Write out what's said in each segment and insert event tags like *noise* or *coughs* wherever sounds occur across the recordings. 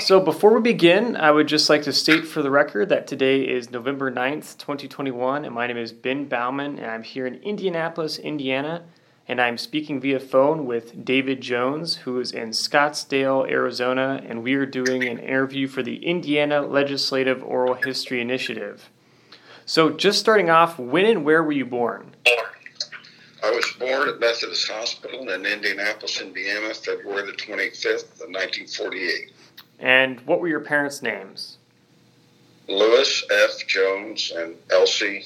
So, before we begin, I would just like to state for the record that today is November 9th, 2021, and my name is Ben Bauman, and I'm here in Indianapolis, Indiana, and I'm speaking via phone with David Jones, who is in Scottsdale, Arizona, and we are doing an interview for the Indiana Legislative Oral History Initiative. So, just starting off, when and where were you born? I was born at Methodist Hospital in Indianapolis, Indiana, February the 25th of 1948. And what were your parents' names? Lewis F. Jones and Elsie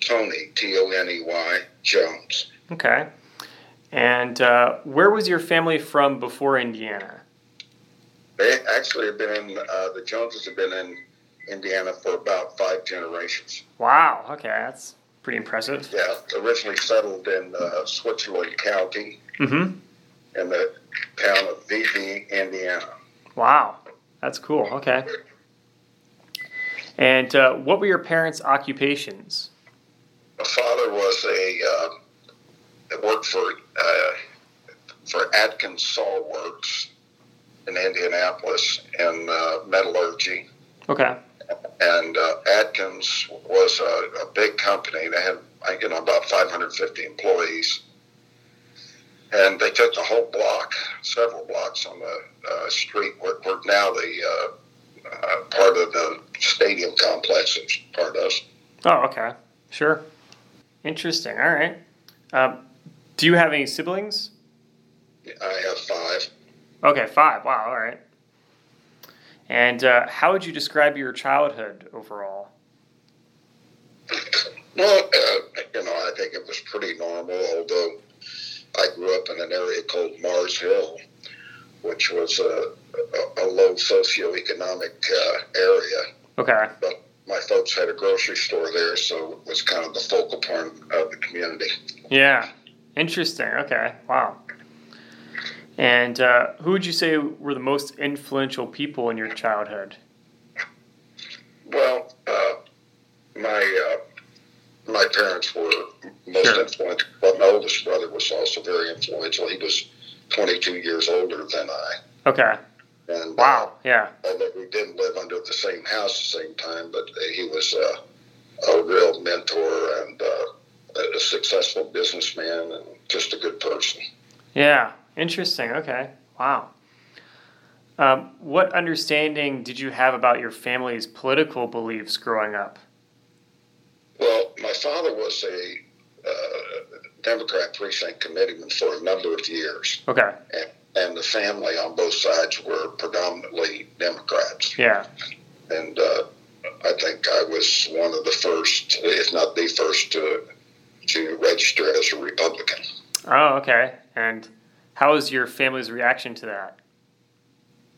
Tony, T O N E Y, Jones. Okay. And uh, where was your family from before Indiana? They actually have been in, uh, the Joneses have been in Indiana for about five generations. Wow. Okay, that's pretty impressive. Yeah, originally settled in uh, Switzerland County Mm-hmm. in the town of Vevay, Indiana. Wow, that's cool. Okay. And uh, what were your parents' occupations? My father was a uh, worked for uh, for Atkins Saw Works in Indianapolis in uh, metallurgy, Okay. and uh, Atkins was a, a big company. They had you know about 550 employees, and they took the whole block, several blocks on the uh, street where, where now the uh, uh, part of the stadium complex is part of. Oh, okay. Sure. Interesting. All right. Um, do you have any siblings? I have five. Okay, five. Wow. All right. And uh, how would you describe your childhood overall? Well, uh, you know, I think it was pretty normal, although I grew up in an area called Mars Hill, which was a, a, a low socioeconomic uh, area. Okay. But my folks had a grocery store there, so it was kind of the focal point of the community. Yeah. Interesting. Okay. Wow. And uh, who would you say were the most influential people in your childhood? Well, uh, my uh, my parents were most Sure. influential, but my oldest brother was also very influential. He was 22 years older than I. Okay. And, uh, Wow. Yeah. although we didn't live under the same house at the same time, but he was uh, a real mentor and uh, a successful businessman and just a good person. Yeah, interesting. Okay, wow. Um, what understanding did you have about your family's political beliefs growing up? Well, my father was a uh, Democrat precinct committeeman for a number of years, Okay, and, and the family on both sides were predominantly Democrats. yeah, And uh, I think I was one of the first, if not the first, to, to register as a Republican. oh, okay. And how was your family's reaction to that?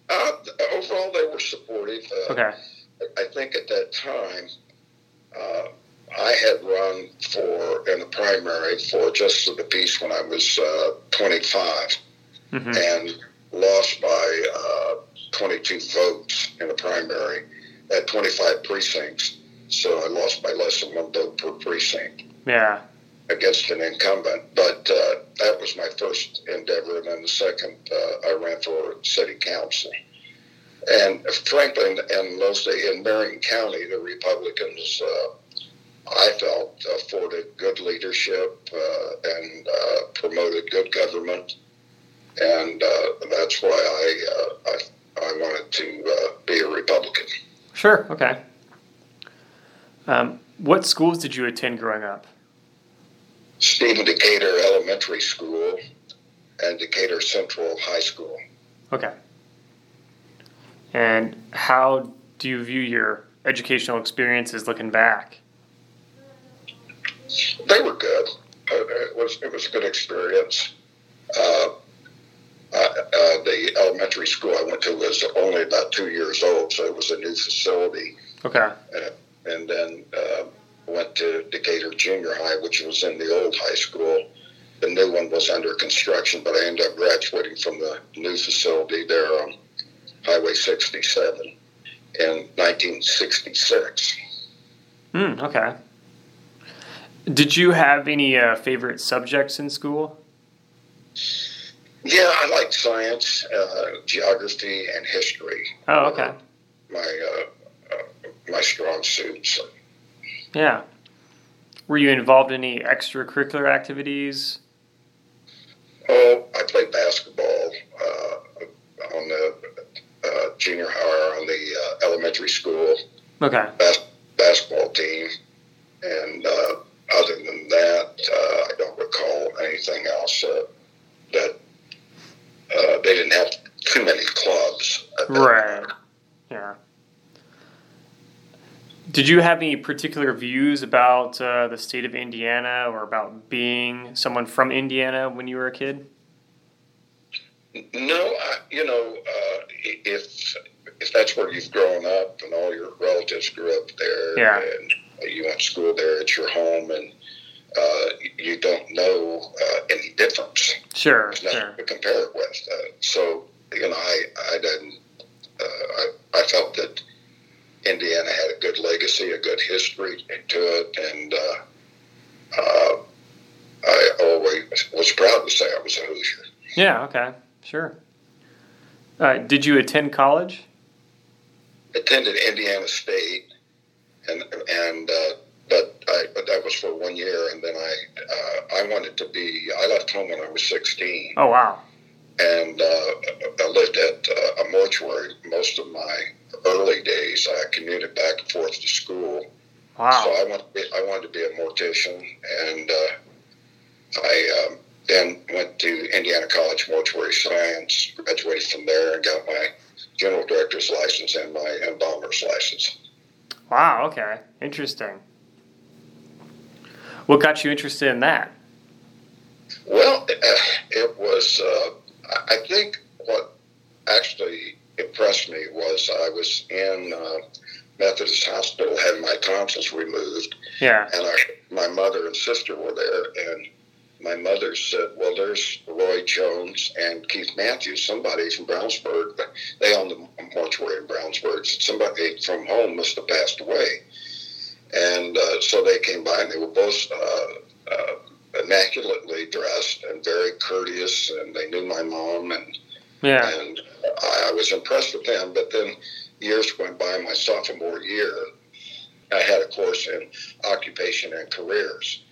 Uh, overall, they were supportive. Uh, Okay, I think at that time, uh, I had run for in the primary for Justice of the Peace when I was uh, 25 hmm and lost by uh, 22 votes in the primary at 25 precincts. So I lost by less than one vote per precinct yeah, against an incumbent. But uh, that was my first endeavor, and then the second, uh, I ran for city council. And frankly, in, in those days in Marion County, the Republicans, uh, I felt, afforded good leadership uh, and uh, promoted good government, and uh, that's why I, uh, I I wanted to uh, be a Republican. sure, okay. Um, what schools did you attend growing up? Stephen Decatur Elementary School and Decatur Central High School. Okay. And how do you view your educational experiences looking back? They were good. Uh, It was it was a good experience. Uh, uh, uh, the elementary school I went to was only about two years old, so it was a new facility. Okay, And then uh, went to Decatur Junior High, which was in the old high school. The new one was under construction, but I ended up graduating from the new facility there on Highway 67 in 1966. Hmm, okay. Did you have any uh, favorite subjects in school? Yeah, I liked science, uh, geography, and history. Oh, okay. My uh, uh, my strong suits. Yeah. Were you involved in any extracurricular activities? Oh, I played basketball uh, on the uh, junior high, on the uh, elementary school Okay. bas- basketball team, and uh, other than that, uh, I don't recall anything else uh, that uh, they didn't have too many clubs. Right. time. Yeah. Did you have any particular views about uh, the state of Indiana or about being someone from Indiana when you were a kid? No, I, you know, uh, if if that's where you've grown up and all your relatives grew up there, Yeah. and you went to school there, at your home, and uh, you don't know uh, any difference. Sure, There's nothing sure. to compare it with. Uh, so, you know, I I didn't. Uh, I I felt that Indiana had a good legacy, a good history to it, and uh, uh, I always was proud to say I was a Hoosier. Yeah, okay, sure. Uh, did you attend college? attended Indiana State, and and uh, but I but that was for one year, and then I uh, I wanted to be. I left home when I was sixteen, Oh, wow. and uh, I lived at uh, a mortuary most of my early days. I commuted back and forth to school, so Wow. I wanted to be, I wanted to be a mortician, and uh, I. Um, then went to Indiana College Mortuary Science, graduated from there, and got my general director's license and my embalmer's license. Wow, okay. Interesting. What got you interested in that? Well, it was, uh, I think what actually impressed me was I was in uh, Methodist Hospital having my tonsils removed, Yeah. and I, my mother and sister were there, and my mother said, "Well, there's Roy Jones and Keith Matthews, somebody from Brownsburg. They own the mortuary in Brownsburg. Somebody from home must have passed away." And uh, so they came by, and they were both uh, uh, immaculately dressed and very courteous, and they knew my mom, and Yeah. and I, I was impressed with them. But then years went by. My sophomore year, I had a course in occupation and careers,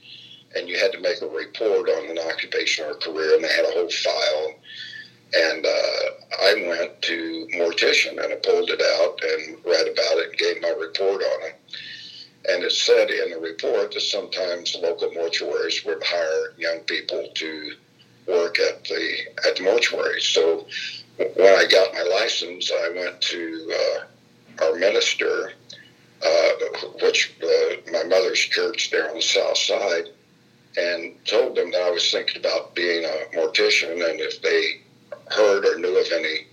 and you had to make a report on an occupation or a career, and they had a whole file. And uh, I went to mortician, and I pulled it out and read about it and gave my report on it. And it said in the report that sometimes local mortuaries would hire young people to work at the at the mortuary. So when I got my license, I went to uh, our minister, uh, which uh, my mother's church there on the south side, and told them that I was thinking about being a mortician, and if they heard or knew of any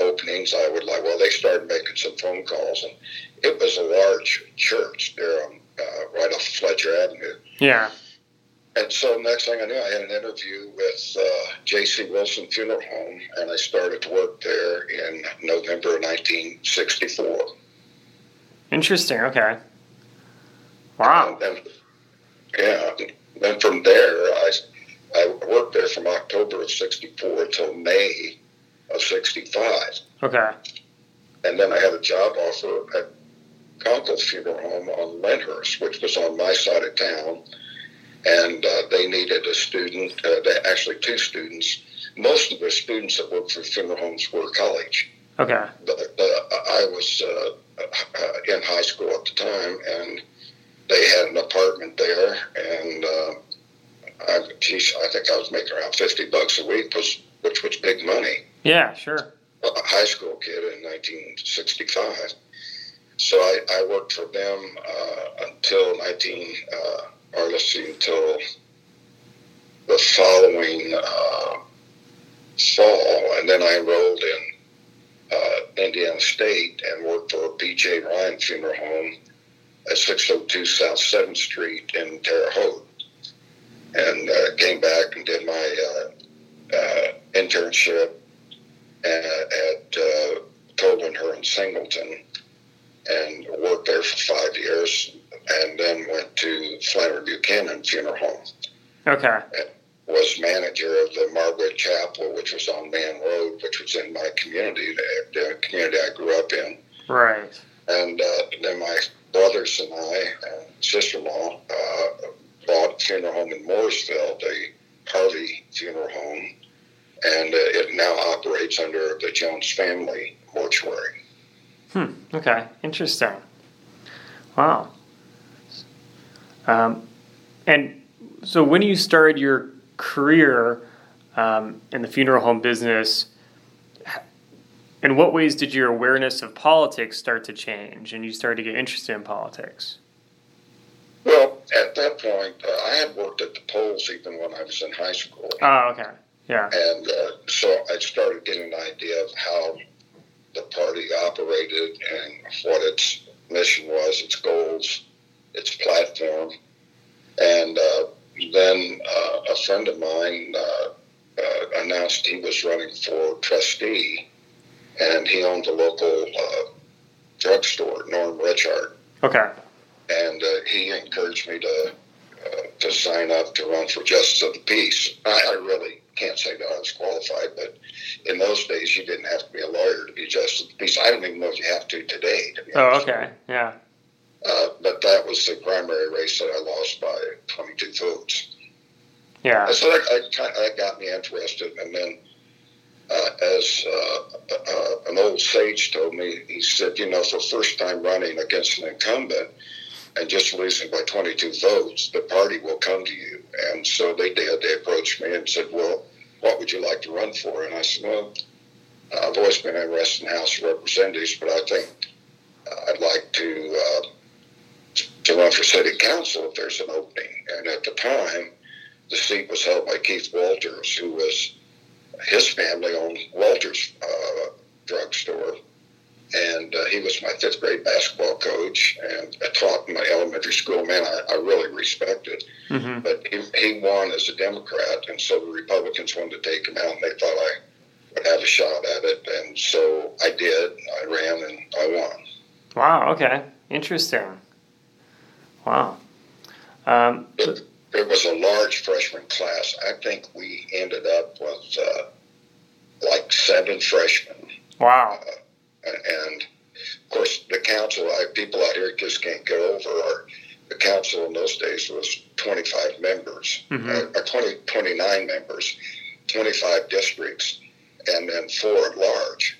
openings, I would like. Well, they started making some phone calls, and it was a large church there on uh, right off Fletcher Avenue. Yeah. And so next thing I knew, I had an interview with uh, J.C. Wilson Funeral Home, and I started to work there in November of 1964. Interesting. Okay. Wow. And then, yeah, then from there, I, I worked there from October of 64 until May of 65. Okay. And then I had a job offer at Conkle's Funeral Home on Lyndhurst, which was on my side of town. And uh, they needed a student, uh, they, actually two students. Most of the students that worked for funeral homes were college. Okay. But uh, I was uh, uh, in high school at the time, and they had an apartment there. And uh, I, geez, I think I was making around 50 bucks a week, was, which was big money Yeah. Sure. a high school kid in 1965. So I, I worked for them uh, until 19, uh, or let's see, until the following uh, fall, and then I enrolled in uh, Indiana State and worked for a P.J. Ryan Funeral Home at 602 South 7th Street in Terre Haute, and uh, came back and did my uh, uh, internship at, at uh, Coleman Her and Singleton and worked there for five years and then went to Flanner Buchanan Funeral Home. Okay. was manager of the Margaret Chapel, which was on Mann Road, which was in my community, the, the community I grew up in. Right. And uh, then my brothers and I and sister-in-law uh, bought a funeral home in Mooresville, the Harvey Funeral Home, and uh, it now operates under the Jones family mortuary. Hmm. Okay. Interesting. Wow. Um, and so when you started your career um, in the funeral home business, in what ways did your awareness of politics start to change and you started to get interested in politics? Well, at that point, uh, I had worked at the polls even when I was in high school. Oh, okay. Yeah. And uh, so I started getting an idea of how the party operated and what its mission was, its goals, its platform. And uh, then uh, a friend of mine uh, uh, announced he was running for trustee, and he owned a local uh, drugstore, Norm Richard. Okay. And uh, he encouraged me to uh, to sign up to run for justice of the peace. I, I really can't say that I was qualified, but in those days you didn't have to be a lawyer to be justice of the peace. I don't even know if you have to today. To oh, okay, yeah. Uh, but that was the primary race that I lost by 22 votes. Yeah. so that, that, that got me interested. And then, uh, as uh, uh, an old sage told me, he said, you know, for first time running against an incumbent and just losing by 22 votes, the party will come to you. And so they did. They approached me and said, well, what would you like to run for? And I said, well, I've always been interested in House of Representatives, but I think I'd like to uh, to run for city council if there's an opening. And at the time, the seat was held by Keith Walters, who was his family owned Walters uh, drugstore. And uh, he was my fifth grade basketball coach and I taught in my elementary school. Man, I, I really respected. Mm-hmm. But he, he won as a Democrat, and so the Republicans wanted to take him out, and they thought I would have a shot at it. And so I did. I ran and I won. Wow, okay. Interesting. Wow. Um, it, it, was a large freshman class. I think we ended up with uh, like seven freshmen. Wow. Uh, and of course, the council, I, people out here just can't get over our, the council in those days was 25 members, mm-hmm. uh, 20, 29 members, 25 districts, and then four at large.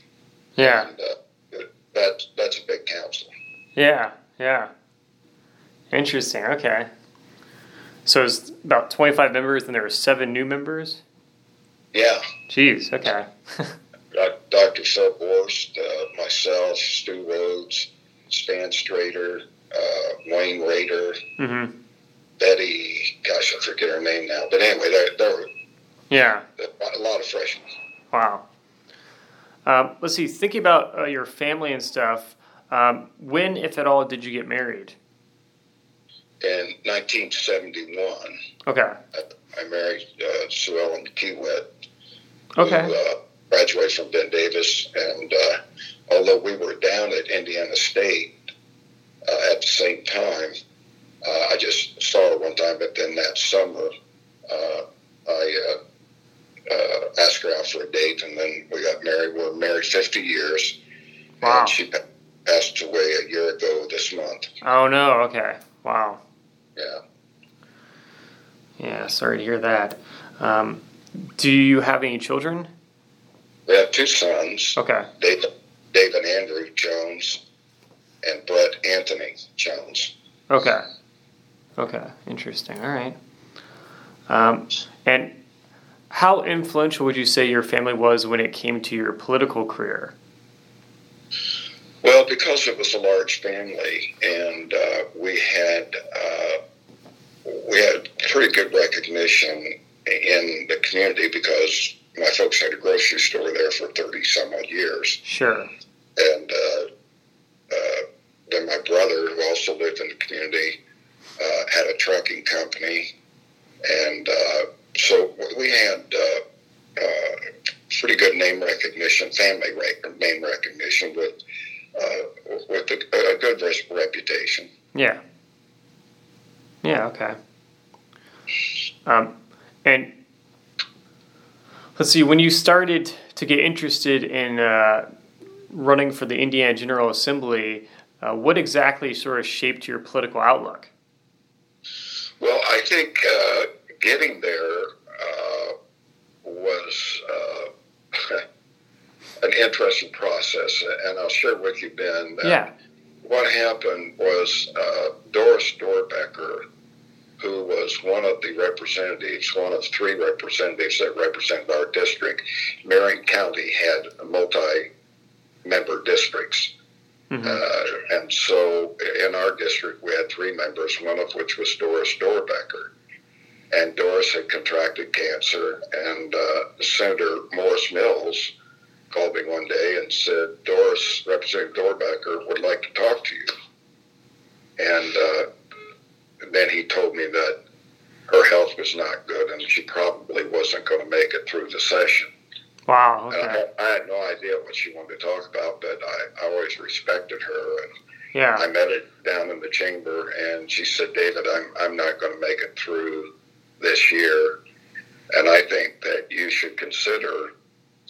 Yeah. And, uh, that, that's a big council. Yeah, yeah. Interesting. Okay. So it's about 25 members, and there were seven new members? Yeah. Jeez, okay. *laughs* Dr. Phil Borst, uh, myself, Stu Rhodes, Stan Strader, uh, Wayne Rader, mm-hmm. Betty, gosh, I forget her name now. But anyway, there, there were yeah. a lot of freshmen. Wow. Um, let's see, thinking about uh, your family and stuff, um, when, if at all, did you get married? In 1971. Okay. I, I married uh, Sue Ellen Kiewit. Okay. Who, uh, graduated from Ben Davis, and uh, although we were down at Indiana State uh, at the same time, uh, I just saw her one time. But then that summer, uh, I uh, uh, asked her out for a date, and then we got married. We were married 50 years. Wow. And she passed away a year ago this month. Oh no! Okay. Wow. Yeah. Yeah. Sorry to hear that. Um, do you have any children? We have two sons. Okay. David, David Andrew Jones and Brett Anthony Jones. Okay. Okay. Interesting. All right. Um, and how influential would you say your family was when it came to your political career? Well, because it was a large family, and uh, we had uh, we had pretty good recognition in the community because my folks had a grocery store there for 30 some odd years. Sure. And uh, uh, then my brother, who also lived in the community, uh, had a trucking company. And uh, so we had uh, uh, pretty good name recognition, family name recognition with, with a, a good reputation. Yeah. Yeah, okay. Um, and Let's see. When you started to get interested in uh, running for the Indiana General Assembly, uh, what exactly sort of shaped your political outlook? Well, I think uh, getting there uh, was uh, *laughs* an interesting process, and I'll share with you, Ben. yeah. What happened was uh, Doris Doerbeker, who was one of the representatives, one of three representatives that represented our district, Marion County had multi-member districts. Mm-hmm. Uh, and so in our district, we had three members, one of which was Doris Doerbeker. And Doris had contracted cancer, and uh, Senator Morris Mills called me one day and said, Doris, Representative Doerbeker, would like to talk to you. And uh, then he told me that her health was not good and she probably wasn't going to make it through the session. Wow. Okay. I, I, had no idea what she wanted to talk about, but I, I always respected her. And yeah. I met her down in the chamber, and she said, David, I'm, I'm not going to make it through this year. And I think that you should consider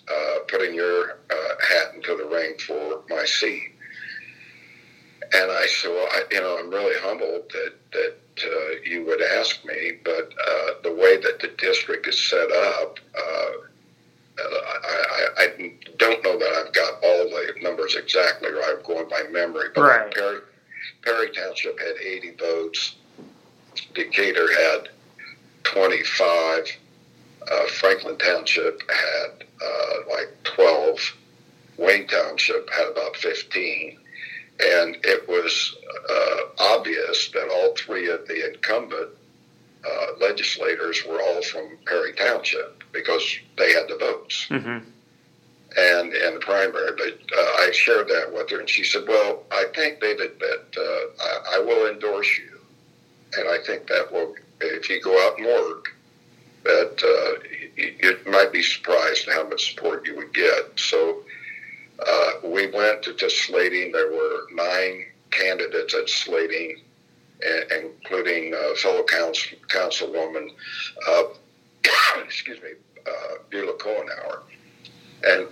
uh, putting your uh, hat into the ring for my seat. And I said, well, I, you know, I'm really humbled that, that uh, you would ask me, but uh, the way that the district is set up, uh, I, I, I, don't know that I've got all the numbers exactly right. I'm going by memory. But right. Perry, Perry Township had 80 votes. Decatur had 25. Uh, Franklin Township had uh, like 12. Wayne Township had about 15. And it was uh, obvious that all three of the incumbent uh, legislators were all from Perry Township because they had the votes. Mm-hmm. And in the primary, but uh, I shared that with her, and she said, "Well, I think David that uh, I, I, will endorse you, and I think that will, if you go out and work, that uh, you, you, might be surprised how much support you would get." So uh, we went to, to slating. There were nine candidates at slating, including uh, fellow council, councilwoman, uh, *coughs* excuse me, uh, Beulah Coughenour. And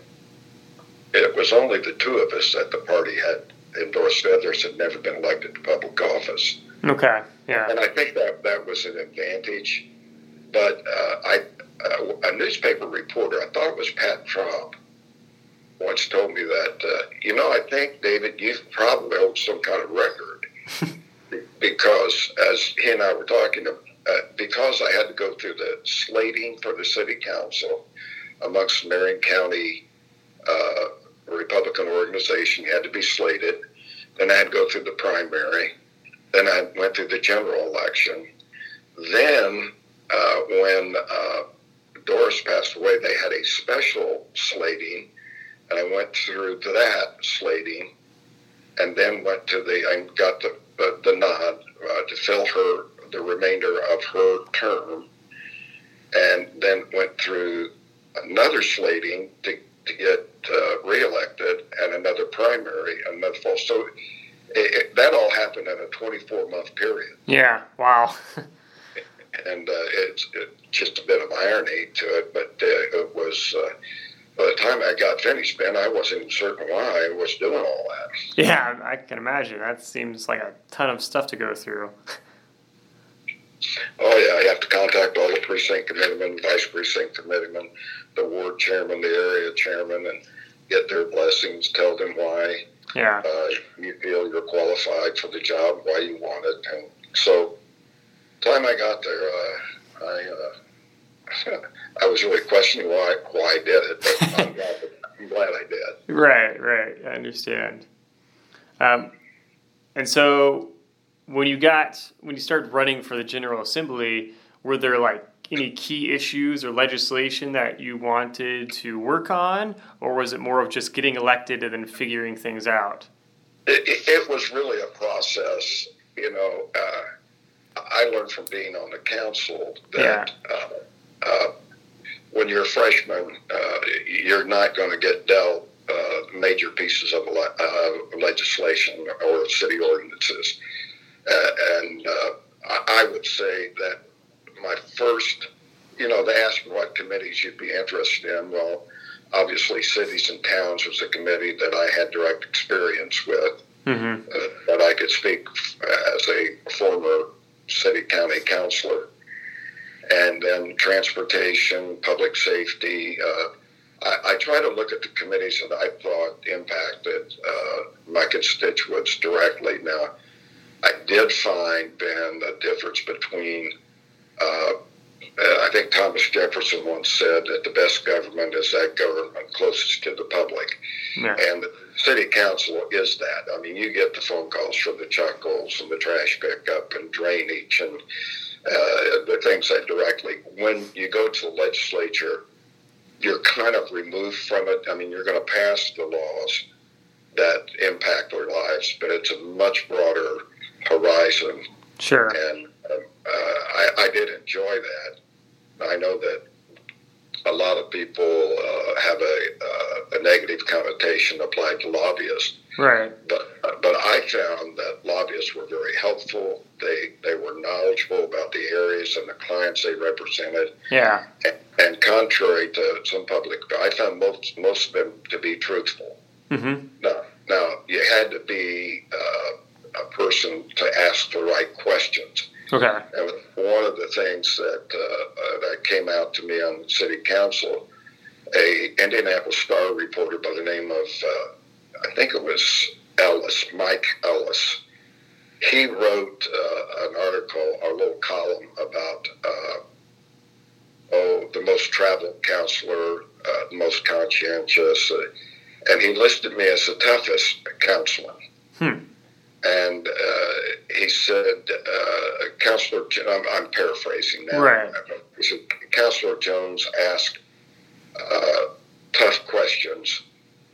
it was only the two of us that the party had endorsed. The others had never been elected to public office. Okay, yeah. And I think that that was an advantage. But uh, I, uh, a newspaper reporter, I thought it was Pat Trump, once told me that, uh, you know, I think, David, you've probably hold some kind of record. *laughs* because, as he and I were talking, uh, because I had to go through the slating for the city council amongst Marion County uh, Republican organization, had to be slated. Then I had to go through the primary. Then I went through the general election. Then, uh, when uh, Doris passed away, they had a special slating, and I went through to that slating, and then went to the I got the the, the nod uh, to fill her the remainder of her term, and then went through another slating to, to get uh, reelected and another primary, another fall. So it, it, that all happened in a 24 month period. Yeah, wow. *laughs* and uh, it's it, just a bit of irony to it, but uh, it was. Uh, by the time I got finished, Ben, I wasn't certain why I was doing all that. Yeah, I can imagine. That seems like a ton of stuff to go through. Oh yeah, you have to contact all the precinct committeemen, vice precinct committeemen, the ward chairman, the area chairman, and get their blessings. Tell them why yeah. uh, you feel you're qualified for the job, why you want it, and so. Time I got there, uh, I uh, I was really questioning why why I did it, but I'm glad, I'm glad I did. *laughs* Right, right. I understand. Um, and so when you got when you started running for the General Assembly, were there like any key issues or legislation that you wanted to work on, or was it more of just getting elected and then figuring things out? It, it, it was really a process. You know, uh, I learned from being on the council that yeah. uh, uh, when you're a freshman, uh, you're not going to get dealt uh, major pieces of uh, legislation or city ordinances uh, and uh, I would say that my first you know, they asked what committees you'd be interested in. Well, obviously, cities and towns was a committee that I had direct experience with, mm-hmm. uh, that I could speak as a former city county councilor. And then transportation, public safety. Uh, I, I, try to look at the committees that I thought impacted uh, my constituents directly. Now, I did find, Ben, the difference between uh, I think Thomas Jefferson once said that the best government is that government closest to the public. Yeah. And the city council is that. I mean, you get the phone calls from the chuckles and the trash pickup and drainage and uh, the things that directly. When you go to the legislature, you're kind of removed from it. I mean, you're going to pass the laws that impact their lives, but it's a much broader horizon. Sure. And um, uh, I, I did enjoy that. I know that a lot of people uh, have a, uh, a negative connotation applied to lobbyists. Right. But but I found that lobbyists were very helpful. They they were knowledgeable about the areas and the clients they represented. Yeah. And, and contrary to some public, I found most most of them to be truthful. Mm-hmm. Now now you had to be uh, a person to ask the right questions. Okay. And one of the things that uh, uh, that came out to me on city council, a Indianapolis Star reporter by the name of uh, I think it was Ellis, Mike Ellis. He wrote uh, an article, a little column about uh, oh the most traveled councilor, uh, the most conscientious, and he listed me as the toughest councilor. Hmm and uh, he said, uh, Councilor, I'm, I'm, paraphrasing now. Right. He said, Councilor Jones asked uh, tough questions,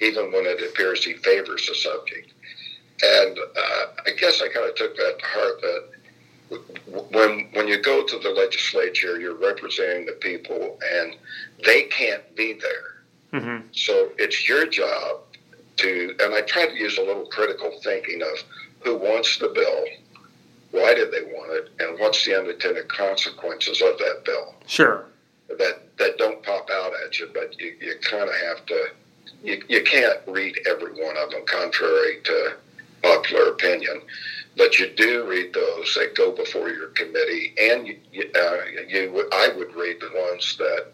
even when it appears he favors the subject. And uh, I guess I kind of took that to heart that when when you go to the legislature, you're representing the people, and they can't be there. Mm-hmm. So it's your job to, and I try to use a little critical thinking of who wants the bill, why do they want it, and what's the unintended consequences of that bill. Sure. That that don't pop out at you, but you, you kind of have to. You, you can't read every one of them, contrary to popular opinion, but you do read those that go before your committee, and you, uh, you I would read the ones that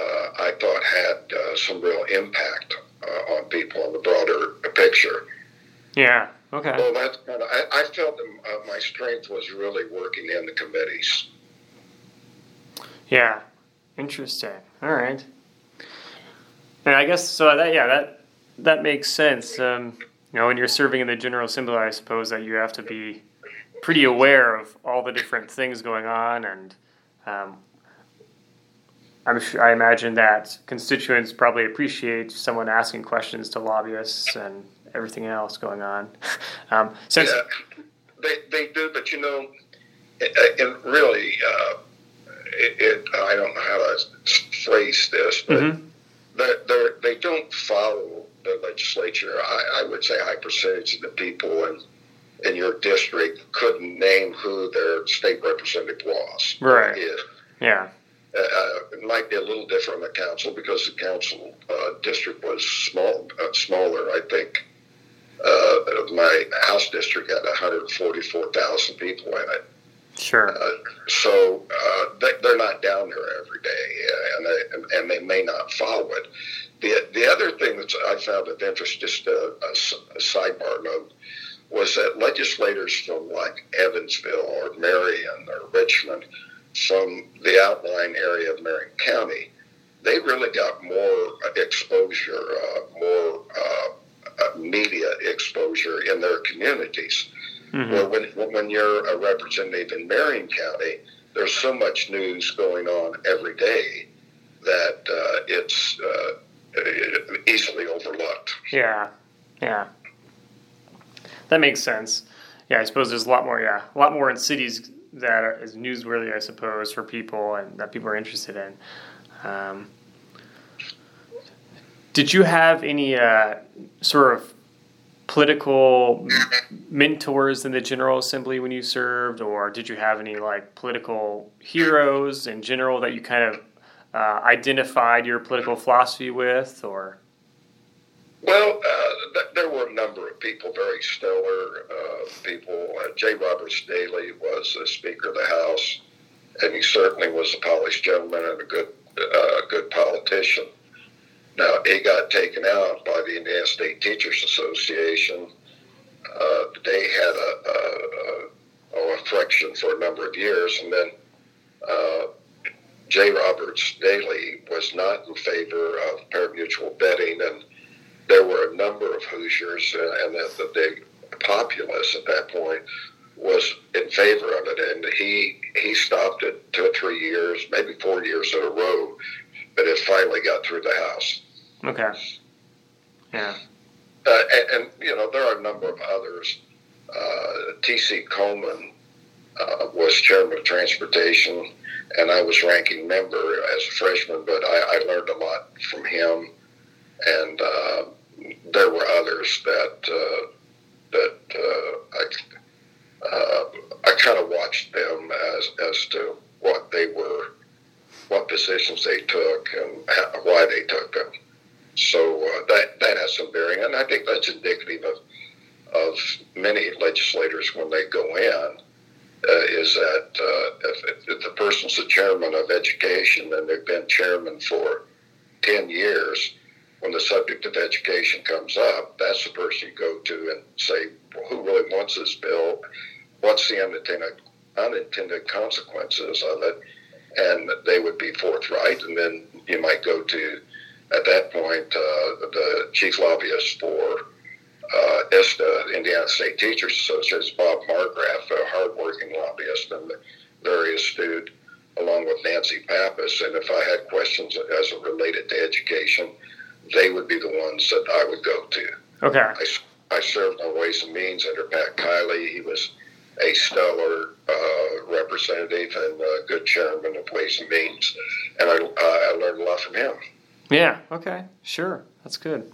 uh, I thought had uh, some real impact uh, on people in the broader picture. Yeah. Okay. Well, that's kind of. I, I felt that uh, my strength was really working in the committees. Yeah, interesting. All right. And I guess so. That yeah, that that makes sense. Um, you know, when you're serving in the General Assembly, I suppose that you have to be pretty aware of all the different things going on, and um, I'm sure, I imagine that constituents probably appreciate someone asking questions to lobbyists and everything else going on. *laughs* Um, since yeah, they, they do, but you know, it, it really, uh, it, it, I don't know how to phrase this, but mm-hmm. They're, they do not follow the legislature. I, I would say a high percentage of the people in, in your district couldn't name who their state representative was. Right. Yeah. Uh, it might be a little different in the council because the council uh, district was small, uh, smaller. I think uh, my house district had 144,000 people in it. Sure. Uh, so uh, they, are not down there every day, uh, and they, and they may not follow it. The, the other thing that I found of interest, just a, a, a sidebar note, was that legislators from like Evansville or Marion or Richmond, from the outlying area of Marion County, they really got more exposure, uh, more uh, uh, media exposure in their communities. Mm-hmm. Where when, when you're a representative in Marion County, there's so much news going on every day that uh, it's uh, easily overlooked. Yeah, yeah, that makes sense. Yeah, I suppose there's a lot more. Yeah, a lot more in cities that is newsworthy, I suppose, for people and that people are interested in. Um, did you have any uh, sort of political mentors in the General Assembly when you served, or did you have any like political heroes in general that you kind of uh, identified your political philosophy with, or? Well, uh, th- there were a number of people, very stellar uh, people. Uh, J. Roberts Dailey was the Speaker of the House, and he certainly was a polished gentleman and a good, uh, good politician. Now, he got taken out by the Indiana State Teachers Association. Uh, they had a, a, a, a, for a number of years, and then uh, J. Roberts Dailey was not in favor of parimutuel betting, and there were a number of Hoosiers, uh, and the, the big populace at that point was in favor of it, and he he stopped it two or three years, maybe four years in a row, but it finally got through the House. Okay. Yeah. Uh, and, and, you know there are a number of others. Uh, T.C. Coleman uh, was chairman of transportation, and I was ranking member as a freshman. But I, I learned a lot from him, and uh, there were others that uh, that uh, I I kind of watched them as as to what they were, what positions they took, and how, why they took them. So uh, that that has some bearing, and I think that's indicative of of many legislators when they go in. Uh, is that uh, if, if, the person's the chairman of education and they've been chairman for 10 years, when the subject of education comes up, that's the person you go to and say, well, who really wants this bill? What's the unintended, unintended consequences of it? And they would be forthright. And then you might go to at that point, uh, the chief lobbyist for uh, ISTA, Indiana State Teachers Association, Bob Margraf, a hardworking lobbyist and very astute, along with Nancy Pappas. And if I had questions as it related to education, they would be the ones that I would go to. Okay. I, I served on Ways and Means under Pat Kiley. He was a stellar uh, representative and a good chairman of Ways and Means, and I, I learned a lot from him. Yeah. Okay. Sure. That's good.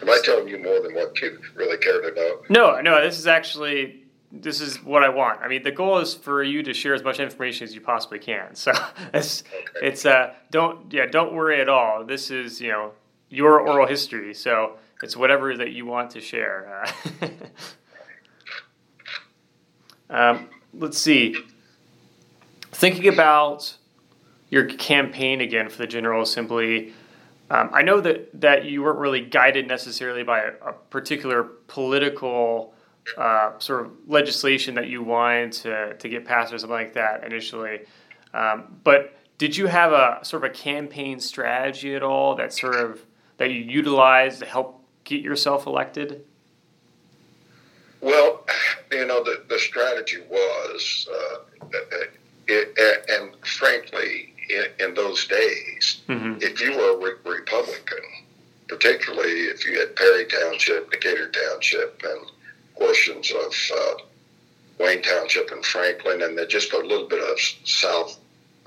Am I telling you more than what you really care to know? No, no. This is actually this is what I want. I mean, the goal is for you to share as much information as you possibly can. So *laughs* it's okay. it's uh don't yeah don't worry at all. This is you know your oral history, so it's whatever that you want to share. *laughs* um, let's see. Thinking about your campaign again for the General Assembly. Um, I know that, that you weren't really guided necessarily by a, a particular political uh, sort of legislation that you wanted to, to get passed or something like that initially. Um, but did you have a sort of a campaign strategy at all that sort of that you utilized to help get yourself elected? Well, *sighs* you know, the, the strategy was, uh, it, and frankly, in, in those days, mm-hmm. if you were a re- Republican, particularly if you had Perry Township, Decatur Township, and portions of uh, Wayne Township and Franklin, and then just a little bit of South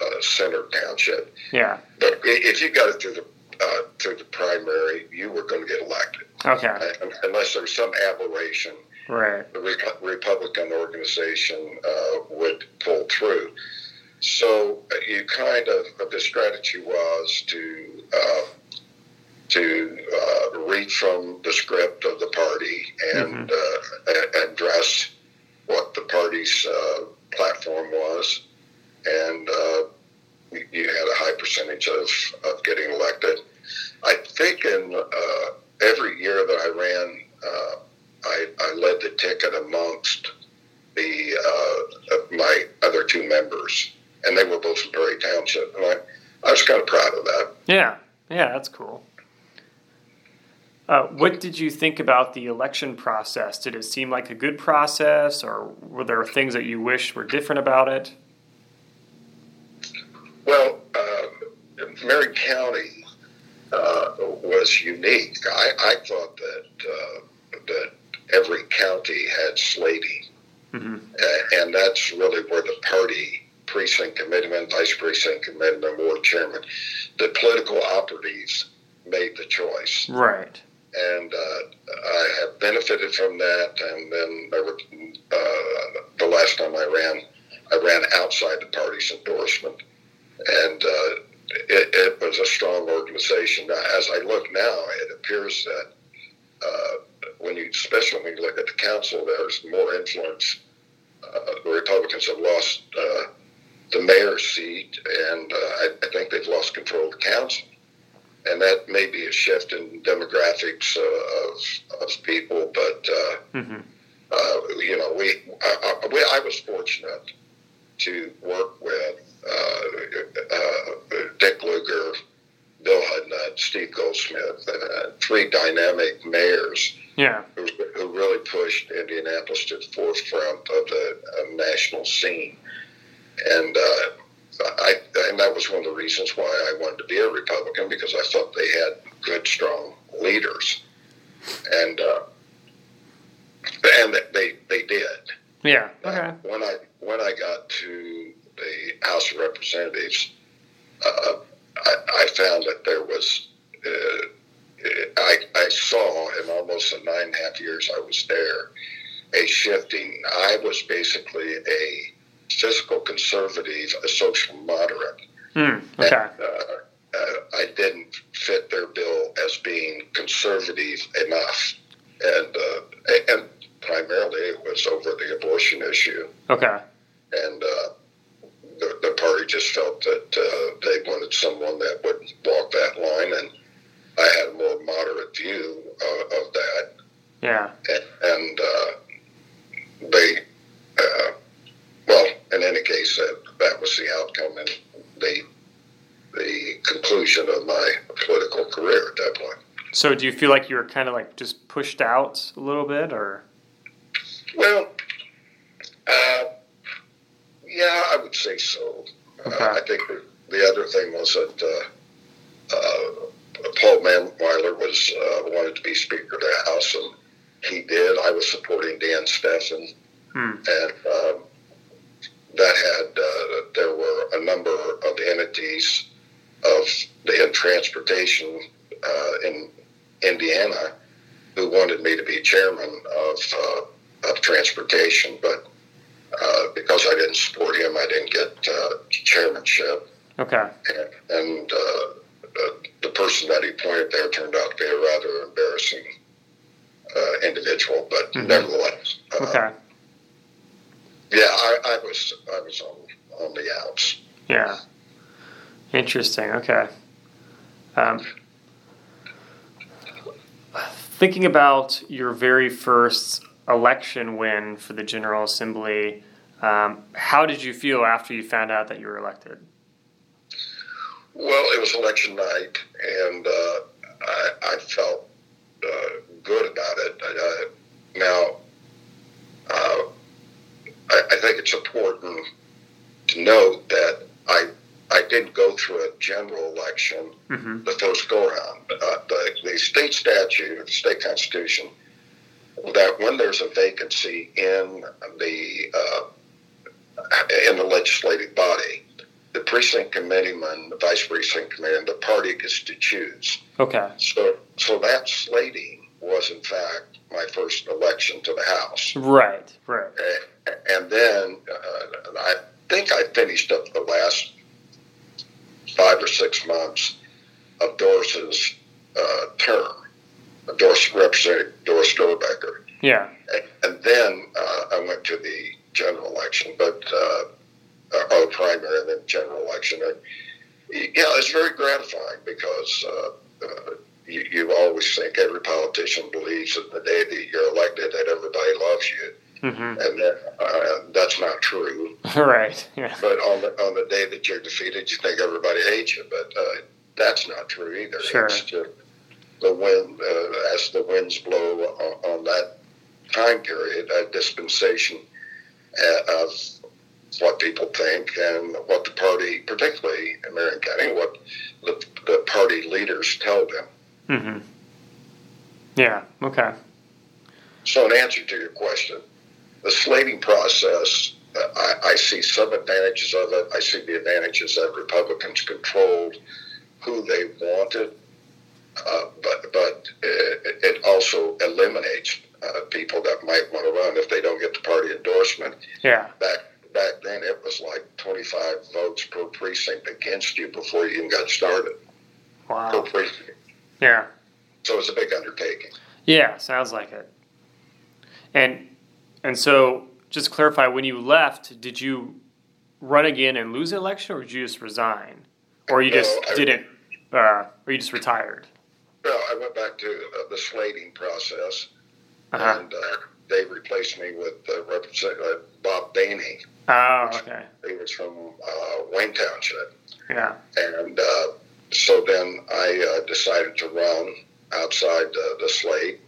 uh, Center Township. Yeah. But if you got it through the uh, through the primary, you were going to get elected. Okay. Uh, unless there was some aberration, right? The Re- Republican organization uh, would pull through. So uh, you kind of the strategy was to uh, to uh, read from the script of the party and mm-hmm. uh, address what the party's uh, platform was, and uh, you had a high percentage of, of getting elected. I think in every year that I ran, I, I led the ticket amongst the my other two members and they were both from Perry Township. And I, I was kind of proud of that. Yeah, yeah, that's cool. Uh, what did you think about the election process? Did it seem like a good process, or were there things that you wish were different about it? Well, uh, Marion County uh, was unique. I, I thought that uh, that every county had slating, mm-hmm. and that's really where the party precinct committeeman, vice precinct committeeman, ward chairman. The political operatives made the choice. Right. and uh, I have benefited from that. And then uh, the last time I ran, I ran outside the party's endorsement, and uh, it, it, was a strong organization. Now, as I look now, it appears that uh, when you, especially when you look at the council, there's more influence. Uh, the Republicans have lost uh, the mayor's seat, and I, I think they've lost control of the council and that may be a shift in demographics uh, of, of people, but uh, mm-hmm. uh, you know, we I, I, we I, was fortunate to work with uh, uh, Dick Lugar, Bill Hudnut, Steve Goldsmith, uh, three dynamic mayors. Yeah. Who, who, really pushed Indianapolis to the forefront of the national scene. And I, and that was one of the reasons why I wanted to be a Republican because I thought they had good, strong leaders, and uh, and they they did. Yeah. Okay. Uh, when I when I got to the House of Representatives, uh, I, I, found that there was. Uh, I, I saw in almost the nine and a half years I was there a shifting. I was basically a fiscal conservative, a social moderate. Mm, okay. And, uh, uh, I didn't fit their bill as being conservative enough, and uh, and primarily it was over the abortion issue. Okay. And uh, the, the party just felt that uh, they wanted someone that would walk that line, and I had a more moderate view uh, of that. Yeah. And, and they well, in any case, that, that was the outcome and the the conclusion of my political career at that point. So, do you feel like you were kind of like just pushed out a little bit, or? Well, uh, yeah, I would say so. Uh, okay. Uh, I think the other thing was that uh, uh Paul Mannweiler was uh, wanted to be Speaker of the House, and he did. I was supporting Dan Steffen, hmm. and um, that had uh, there were a number of entities of the in transportation uh, in Indiana who wanted me to be chairman of uh, of transportation, but uh, because I didn't support him, I didn't get uh, chairmanship. Okay. And, and uh, the person that he pointed there turned out to be a rather embarrassing individual, but mm-hmm. nevertheless. okay yeah, I, I was I was on on the outs. Yeah. Interesting. Okay. Um, thinking about your very first election win for the General Assembly, um, how did you feel after you found out that you were elected? Well, it was election night, and uh, I, I, felt uh, good about it. I, now, uh, I, I think it's important to note that I I didn't go through a general election mm-hmm. the first go around. Uh, the, the state statute, the state constitution, that when there's a vacancy in the uh, in the legislative body, the precinct committeeman, the vice precinct committeeman, the party gets to choose. Okay. So so that slating was in fact my first election to the House. Right. Right. And then uh, I think I finished up the last five or six months of Doris's uh, term, Doris Representative Doris Dorbecker. Yeah. And, and then uh, I went to the general election, but uh, or primary and then general election. And, yeah, it's very gratifying because uh, uh, you, you always think every politician believes that the day that you're elected that everybody loves you. Mm-hmm. And that, uh, that's not true. *laughs* right. Yeah. But on the on the day that you're defeated, you think everybody hates you. But uh, that's not true either. Sure. It's just the wind uh, as the winds blow on, on that time period, a dispensation uh, of what people think and what the party, particularly in Marion County, what the, the party leaders tell them. Mm-hmm. Yeah. Okay. So, in answer to your question, the slating process, I, I, see some advantages of it. I see the advantages that Republicans controlled who they wanted uh, but but it, it also eliminates uh, people that might want to run if they don't get the party endorsement. Yeah. Back back then, it was like 25 votes per precinct against you before you even got started. Wow. Per precinct. Yeah. So it's a big undertaking. Yeah, sounds like it. And and so just to clarify, when you left, did you run again and lose the election, or did you just resign, or you just I- didn't, uh, or you just retired? Well, I went back to uh, the slating process, Uh-huh. and uh, they replaced me with uh, Representative uh, Bob Daney. Oh, okay. He was from uh, Wayne Township. Yeah. And uh, so then I uh, decided to run outside uh, the slate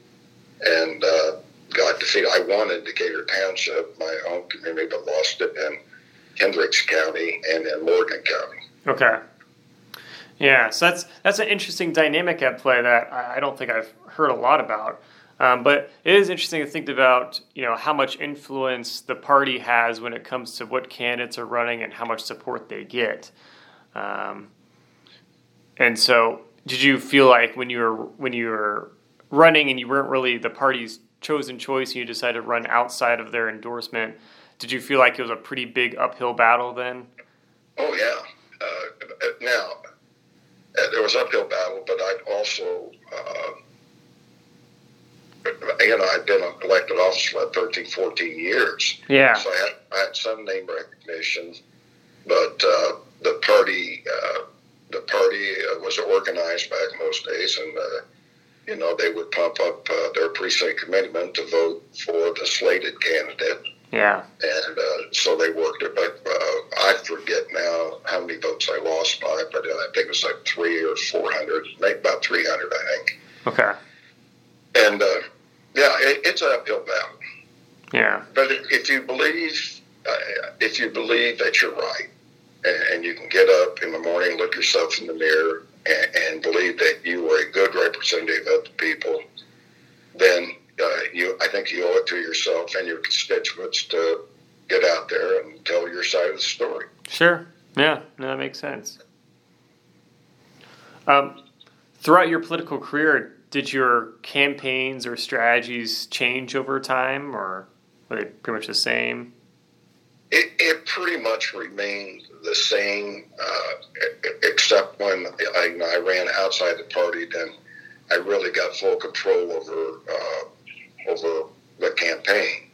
and uh, got defeated. I wanted Decatur Township, my own community, but lost it in Hendricks County and in Morgan County. Okay. Yeah, so that's that's an interesting dynamic at play that I I don't think I've heard a lot about. Um, but it is interesting to think about, you know, how much influence the party has when it comes to what candidates are running and how much support they get. Um, and so, did you feel like when you were when you were running and you weren't really the party's chosen choice and you decided to run outside of their endorsement, did you feel like it was a pretty big uphill battle then? Oh, yeah. Uh, now, uh, there was uphill battle, but I'd also, uh, you know, I'd been an elected office for about 13, 14 years. Yeah. So I had, I had some name recognition, but uh, the party uh, the party uh, was organized back in those days, and uh, you know they would pump up uh, their precinct commitment to vote for the slated candidate, Yeah. and uh, so they worked it. But uh, I forget now how many votes I lost by, but I think it was like three or four hundred, maybe about three hundred, I think. Okay. And uh, yeah, it, it's an uphill battle. Yeah. But if you believe, uh, if you believe that you're right, and, and you can get up in the morning, look yourself in the mirror, and, believe that you are a good representative of the people, then uh, you, I think you owe it to yourself and your constituents to get out there and tell your side of the story. Sure. Yeah. No, that makes sense. Um, throughout your political career, did your campaigns or strategies change over time, or were they pretty much the same? It, it pretty much remained the same, uh, except when I, you know, I ran outside the party. Then I really got full control over uh, over the campaign.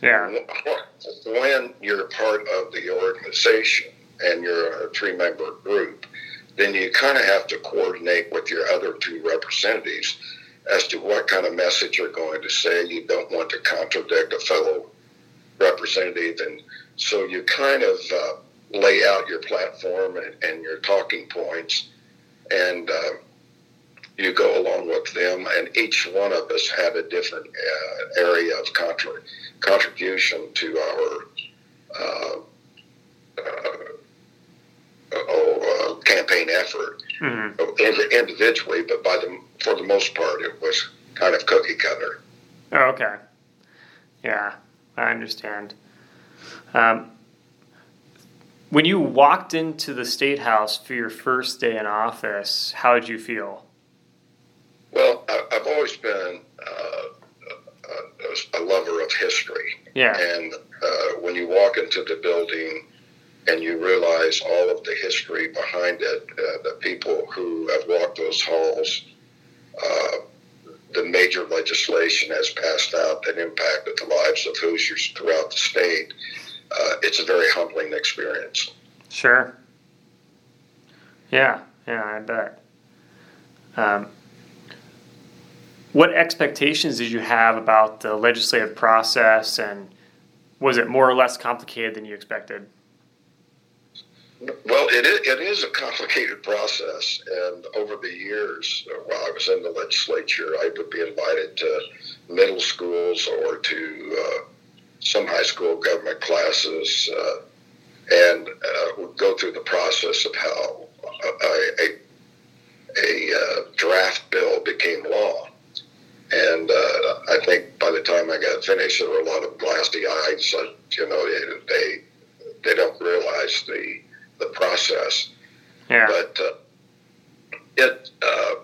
Yeah. When you're part of the organization and you're a three member group, then you kind of have to coordinate with your other two representatives as to what kind of message you're going to say. You don't want to contradict a fellow representative. And so you kind of uh, lay out your platform and, and your talking points and uh, you go along with them. And each one of us had a different uh, area of contra- contribution to our uh, uh, oh, uh, campaign effort hmm Indi- individually, but by the for the most part, it was kind of cookie cutter. Oh, okay. Yeah, I understand. Um, when you walked into the state house for your first day in office, how did you feel? Well, I, I've always been uh, a, a lover of history, Yeah. and uh, when you walk into the building and you realize all of the history behind it, uh, the people who have walked those halls, uh, the major legislation has passed out that impacted the lives of Hoosiers throughout the state. Uh, it's a very humbling experience. Sure. Yeah, yeah, I bet. Um, what expectations did you have about the legislative process, and was it more or less complicated than you expected? Well, it is, it is a complicated process, and over the years, uh, while I was in the legislature, I would be invited to middle schools or to uh, some high school government classes, uh, and uh, would go through the process of how a, a, a uh, draft bill became law. And uh, I think by the time I got finished, there were a lot of glassy eyes. Uh, you know, they, they don't realize the the process. Yeah. But uh, it, uh,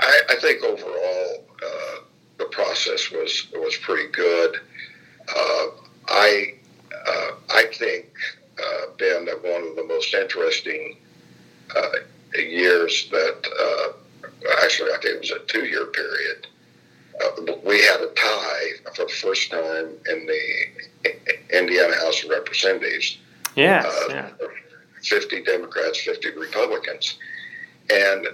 I, I think overall uh, the process was was pretty good. Uh, I uh, I think uh, Ben that one of the most interesting uh, years that actually I think it was a two year period. we had a tie for the first time in the Indiana House of Representatives. Yes, yeah. 50 Democrats, 50 Republicans. And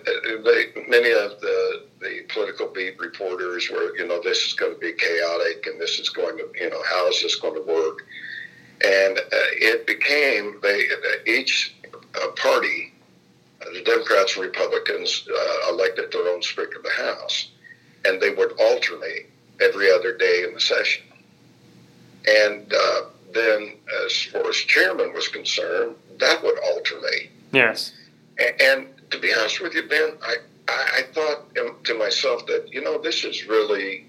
they, many of the, the political beat reporters were, you know, this is going to be chaotic and this is going to, you know, how is this going to work? And uh, it became, they, each uh, party, uh, the Democrats and Republicans, uh, elected their own Speaker of the House. And they would alternate every other day in the session. And uh, then, as far as chairman was concerned, that would alternate. Yes. And, and to be honest with you, Ben, I, I, I thought to myself that, you know, this is really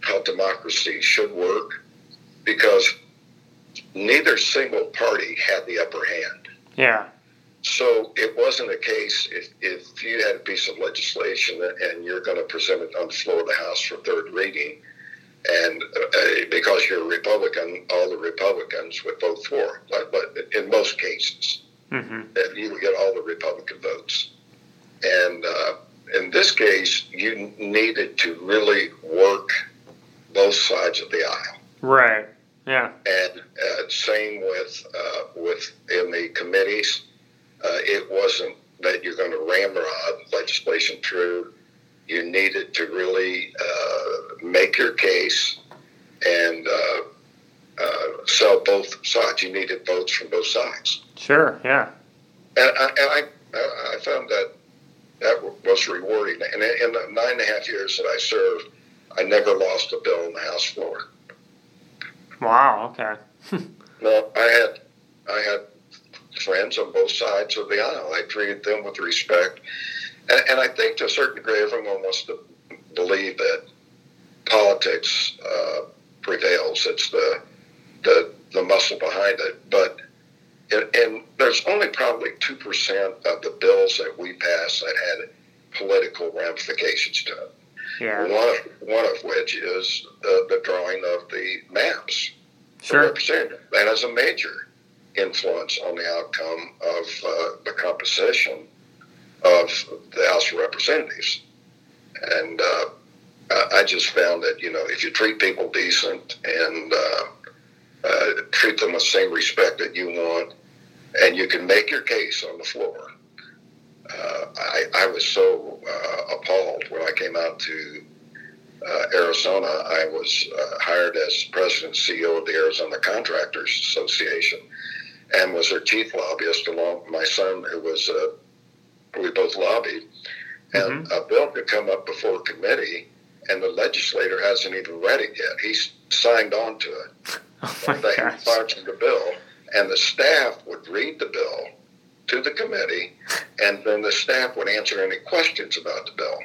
how democracy should work because neither single party had the upper hand. Yeah. So it wasn't a case if, if you had a piece of legislation and you're going to present it on the floor of the House for third reading, and uh, because you're a Republican, all the Republicans would vote for. But, but in most cases, mm-hmm. you would get all the Republican votes. And uh, in this case, you needed to really work both sides of the aisle. Right. Yeah. And uh, same with uh, with in the committees, uh, it wasn't that you're going to ramrod legislation through you needed to really uh, make your case and uh, sell both sides. You needed votes from both sides. Sure, yeah. And I, and I, I found that that was rewarding. And in the nine and a half years that I served, I never lost a bill on the House floor. Wow. Okay. *laughs* no, I had I had friends on both sides of the aisle. I treated them with respect and, and I think to a certain degree, everyone wants to believe that politics uh, prevails. It's the, the the muscle behind it. But it, and there's only probably two percent of the bills that we pass that had political ramifications to it. Yeah. One of one of which is the, the drawing of the maps sure. That has a major influence on the outcome of uh, the composition of the House of Representatives. And uh, I just found that, you know, if you treat people decent and uh, uh, treat them with the same respect that you want, and you can make your case on the floor. Uh, I, I, was so uh, appalled when I came out to uh, Arizona. I was hired as president and CEO of the Arizona Contractors Association and was their chief lobbyist along with my son, who was a we both lobbied, and mm-hmm. a bill could come up before committee, and the legislator hasn't even read it yet. He's signed on to it. Oh my they gosh. the bill, and the staff would read the bill to the committee, and then the staff would answer any questions about the bill.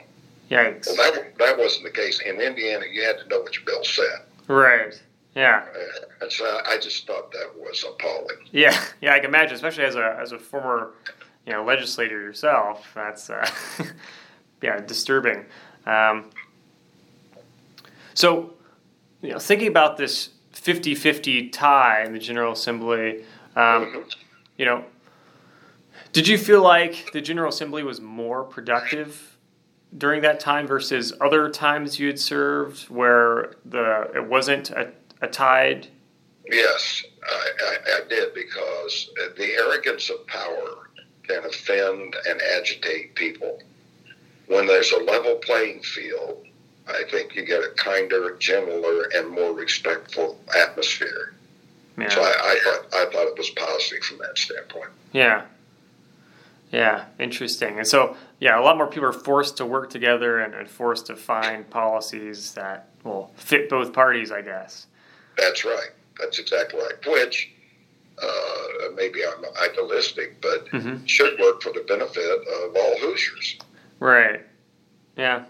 Yikes. Well, that, that wasn't the case. In Indiana, you had to know what your bill said. Right. Yeah. And so I just thought that was appalling. Yeah, yeah, I can imagine, especially as a as a former you know legislator yourself. That's uh, *laughs* yeah disturbing. Um, so you know thinking about this 50-50 tie in the General Assembly, um, you know, did you feel like the General Assembly was more productive during that time versus other times you had served where the it wasn't a, a tied? Yes, I, I, I did because the arrogance of power can offend and agitate people. When there's a level playing field, I think you get a kinder, gentler, and more respectful atmosphere. Yeah. So I, I, thought I thought it was positive from that standpoint. Yeah. Yeah, interesting. And so, yeah, a lot more people are forced to work together and, and forced to find policies that will fit both parties, I guess. That's right. That's exactly right. Which uh, maybe I'm idealistic, but mm-hmm. should work for the benefit of all Hoosiers. Right. Yeah.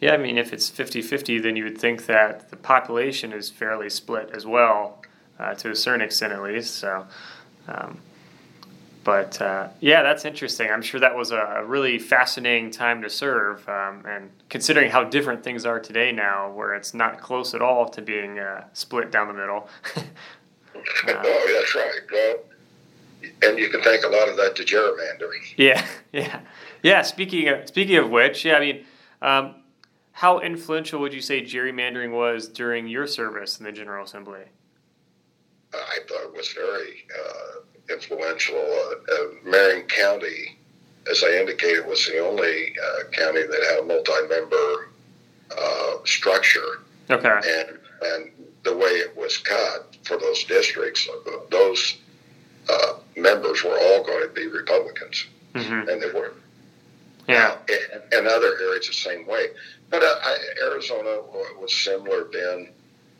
Yeah, I mean, if it's 50 50, then you would think that the population is fairly split as well, uh, to a certain extent at least. So, um, but uh, yeah, that's interesting. I'm sure that was a really fascinating time to serve, um, and considering how different things are today now, where it's not close at all to being uh, split down the middle. *laughs* oh, that's right. Well, and you can thank a lot of that to gerrymandering. Yeah, *laughs* yeah, yeah. Speaking of speaking of which, yeah, I mean, um, how influential would you say gerrymandering was during your service in the General Assembly? I thought it was very uh, influential. Uh, uh, Marion County, as I indicated, was the only uh, county that had a multi-member uh, structure. Okay. And and the way it was cut for those districts, those uh, members were all going to be Republicans, mm-hmm. and they were. Yeah. And other areas the same way. But uh, I, Arizona was similar, Ben.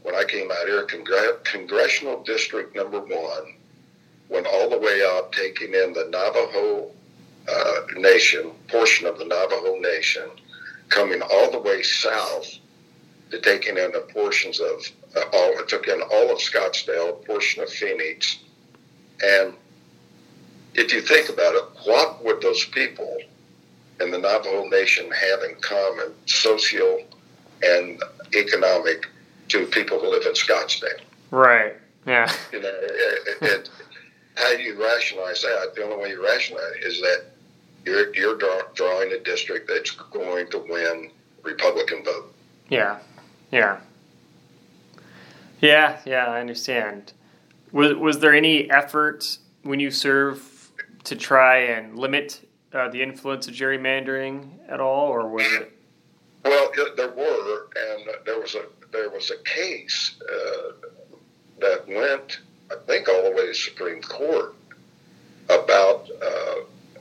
When I came out here, Congre- Congressional District Number One went all the way up, taking in the Navajo uh, Nation, portion of the Navajo Nation, coming all the way south to taking in the portions of uh, all. It took in all of Scottsdale, portion of Phoenix, and if you think about it, what would those people in the Navajo Nation have in common, social and economic, to people who live in Scottsdale? Right. Yeah. You know, it, it, how do you rationalize that? The only way you rationalize it is that you're you're draw, drawing a district that's going to win Republican vote. Yeah. Yeah. Yeah. Yeah. I understand. Was was there any effort when you serve to try and limit uh, the influence of gerrymandering at all, or was it? Well, there were, and there was a there was a case uh, that went, I think, all the way to Supreme Court about uh,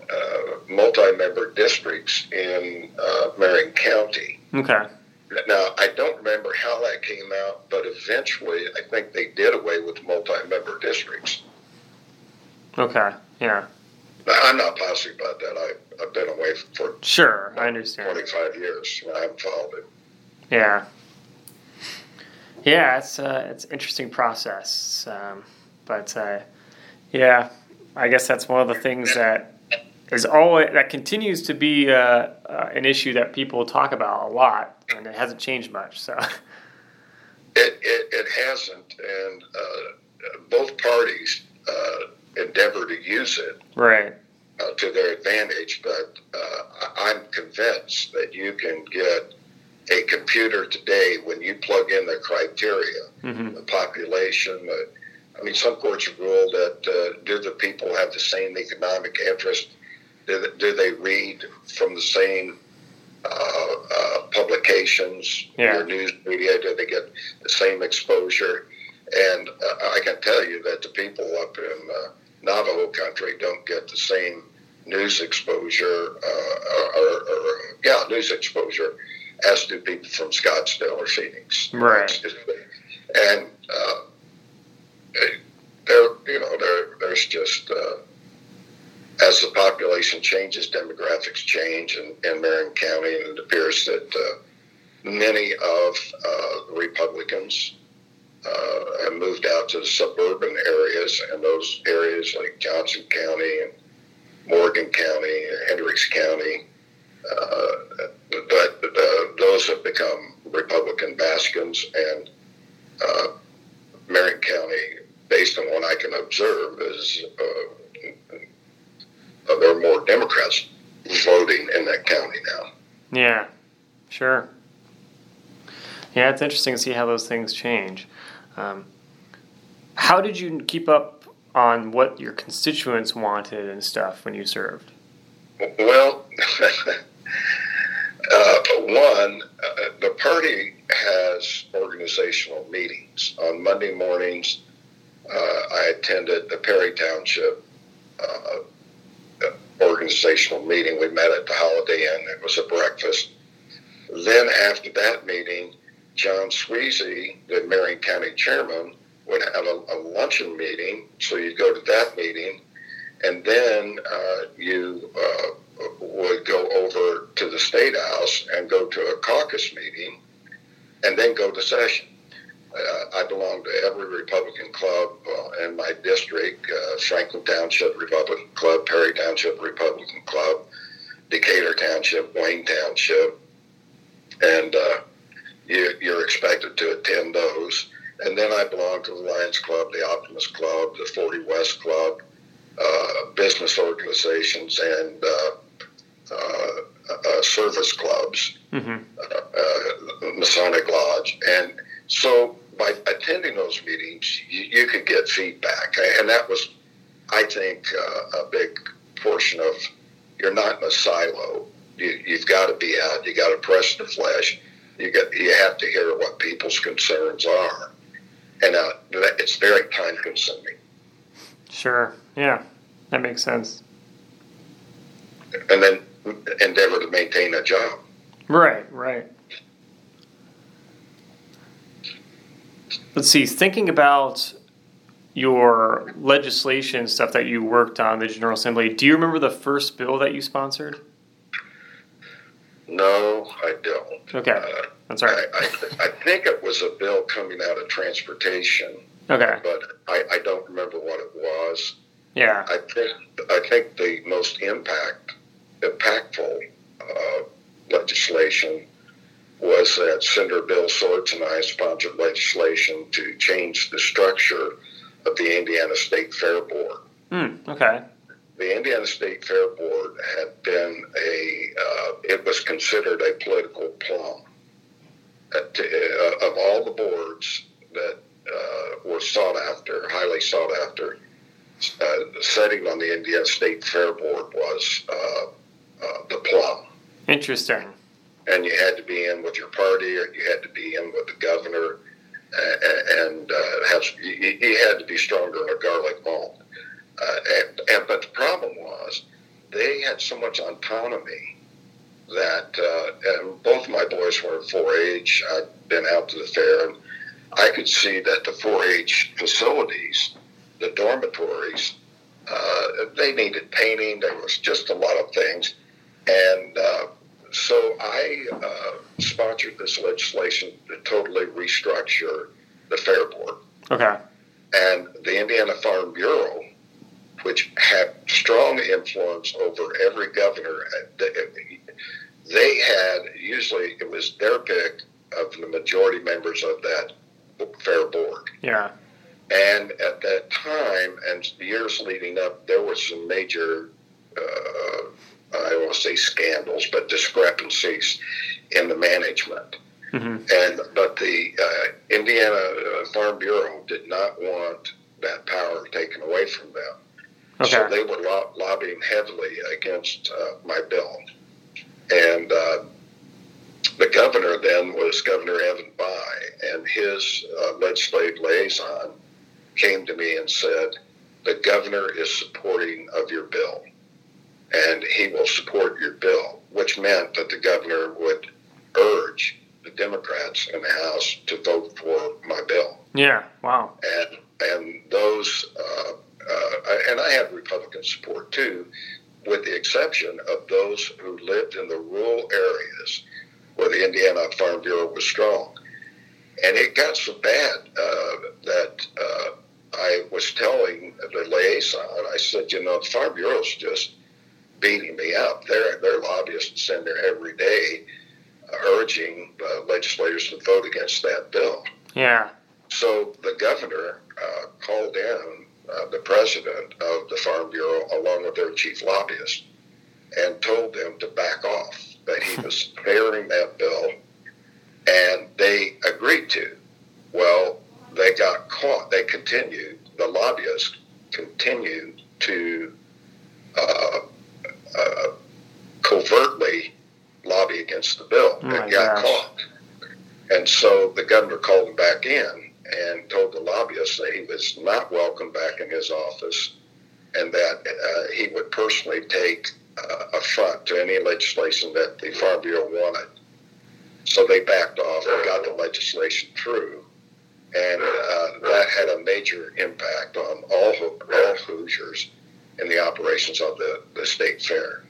uh multi-member districts in uh, Marion County. Okay. Now, I don't remember how that came out, but eventually, I think they did away with multi-member districts. Okay. Yeah. I'm not positive about that. I, I've been away for sure. I understand. 25 years. I haven't followed it. Yeah. Yeah, it's uh, it's an interesting process, um, but uh, yeah, I guess that's one of the things that is always that continues to be uh, uh an issue that people talk about a lot, and it hasn't changed much. So. It, it, it hasn't, and uh, both parties uh, endeavor to use it right uh, to their advantage. But uh, I'm convinced that you can get a computer today when you plug in the criteria, mm-hmm. the population. The, I mean, some courts have ruled that uh, do the people have the same economic interest? Do they, do they read from the same uh, uh, publications, yeah. your news media? Do they get the same exposure? And uh, I can tell you that the people up in uh, Navajo country don't get the same news exposure, uh, or, or, yeah, news exposure as do people from Scottsdale or Phoenix. Right. And uh, there, you know, there, there's just uh, as the population changes, demographics change in, in Marion County, and it appears that uh, many of uh, Republicans uh, have moved out to suburban areas, and those areas like Johnson County and Morgan County, Hendricks County, uh, but uh, those have become Republican bastions, and uh, Marion County, based on what I can observe, is uh, there are more Democrats voting in that county now. Yeah, sure. Yeah, it's interesting to see how those things change. Um, how did you keep up on what your constituents wanted and stuff when you served? Well, *laughs* uh, one, uh, the party has organizational meetings. On Monday mornings, uh, I attended the Perry Township uh, organizational meeting. We met at the Holiday Inn. It was a breakfast. Then after that meeting, John Sweezy, the Marion County chairman, would have a, a luncheon meeting. So you'd go to that meeting, and then uh, you uh, would go over to the state house and go to a caucus meeting, and then go to session. uh, I belong to every Republican club uh, in my district uh, Franklin Township Republican Club, Perry Township Republican Club, Decatur Township, Wayne Township, and uh, you, you're expected to attend those. And then I belong to the Lions Club, the Optimist Club, the 40 West Club, uh, business organizations, and uh, uh, service clubs, mm-hmm. Masonic Lodge. And so by attending those meetings, you, you could get feedback. And that was, I think, a big portion of you're not in a silo. You, you've got to be out. You got to press the flesh. You get you have to hear what people's concerns are, and uh, it's very time consuming. Sure. Yeah, that makes sense. And then endeavor to maintain a job. Right. Right. Let's see. Thinking about your legislation stuff that you worked on the General Assembly, do you remember the first bill that you sponsored? No, I don't. Okay, uh, that's all right. I, I, I, think it was a bill coming out of transportation. Okay, but I, I don't remember what it was. Yeah, I think I think the most impact impactful uh, legislation was that Senator Bill Sorts and I sponsored legislation to change the structure of the Indiana State Fair Board. Mm, okay. The Indiana State Fair Board had been a, uh, it was considered a political plum. Uh, of all the boards that uh, were sought after, highly sought after, uh, setting on the Indiana State Fair Board was uh, uh, the plum. Interesting. And you had to be in with your party, or you had to be in with the governor and uh, has he had to be stronger in a garlic malt. Uh, and, and, but the problem was they had so much autonomy that uh, and both my boys were 4-H. I'd been out to the fair, and I could see that the 4-H facilities, the dormitories, uh, they needed painting. There was just a lot of things, and uh, so I uh, sponsored this legislation to totally restructure the Fair Board. Okay. And the Indiana Farm Bureau, which had strong influence over every governor, they had usually it was their pick of the majority members of that Fair Board. Yeah. And at that time, and years leading up, there was some major uh, I don't want to say scandals, but discrepancies in the management. Mm-hmm. And but the uh, Indiana Farm Bureau did not want that power taken away from them, okay. so they were lo- lobbying heavily against uh, my bill. And uh, the governor then was Governor Evan Bayh, and his uh, legislative liaison came to me and said, "The governor is supporting of your bill." and he will support your bill, which meant that the governor would urge the Democrats in the House to vote for my bill. Yeah, wow. And and those uh, and I had Republican support too, with the exception of those who lived in the rural areas where the Indiana Farm Bureau was strong. And it got so bad uh, that uh, I was telling the liaison, I said, you know, the Farm Bureau's just beating me up. Their their lobbyists in there every day, urging uh, legislators to vote against that bill. Yeah. So the governor uh, called in uh, the president of the Farm Bureau along with their chief lobbyist and told them to back off. That he *laughs* was favoring that bill, and they agreed to. Well, they got caught. They continued. The lobbyists continued to uh, uh, covertly lobby against the bill oh and got gosh. caught. And so the governor called them back in and told the lobbyists that he was not welcome back in his office and that uh, he would personally take uh, affront to any legislation that the Farm Bureau wanted. So they backed off and got the legislation through. And uh, that had a major impact on all, all Hoosiers in the operations of the, the state fair.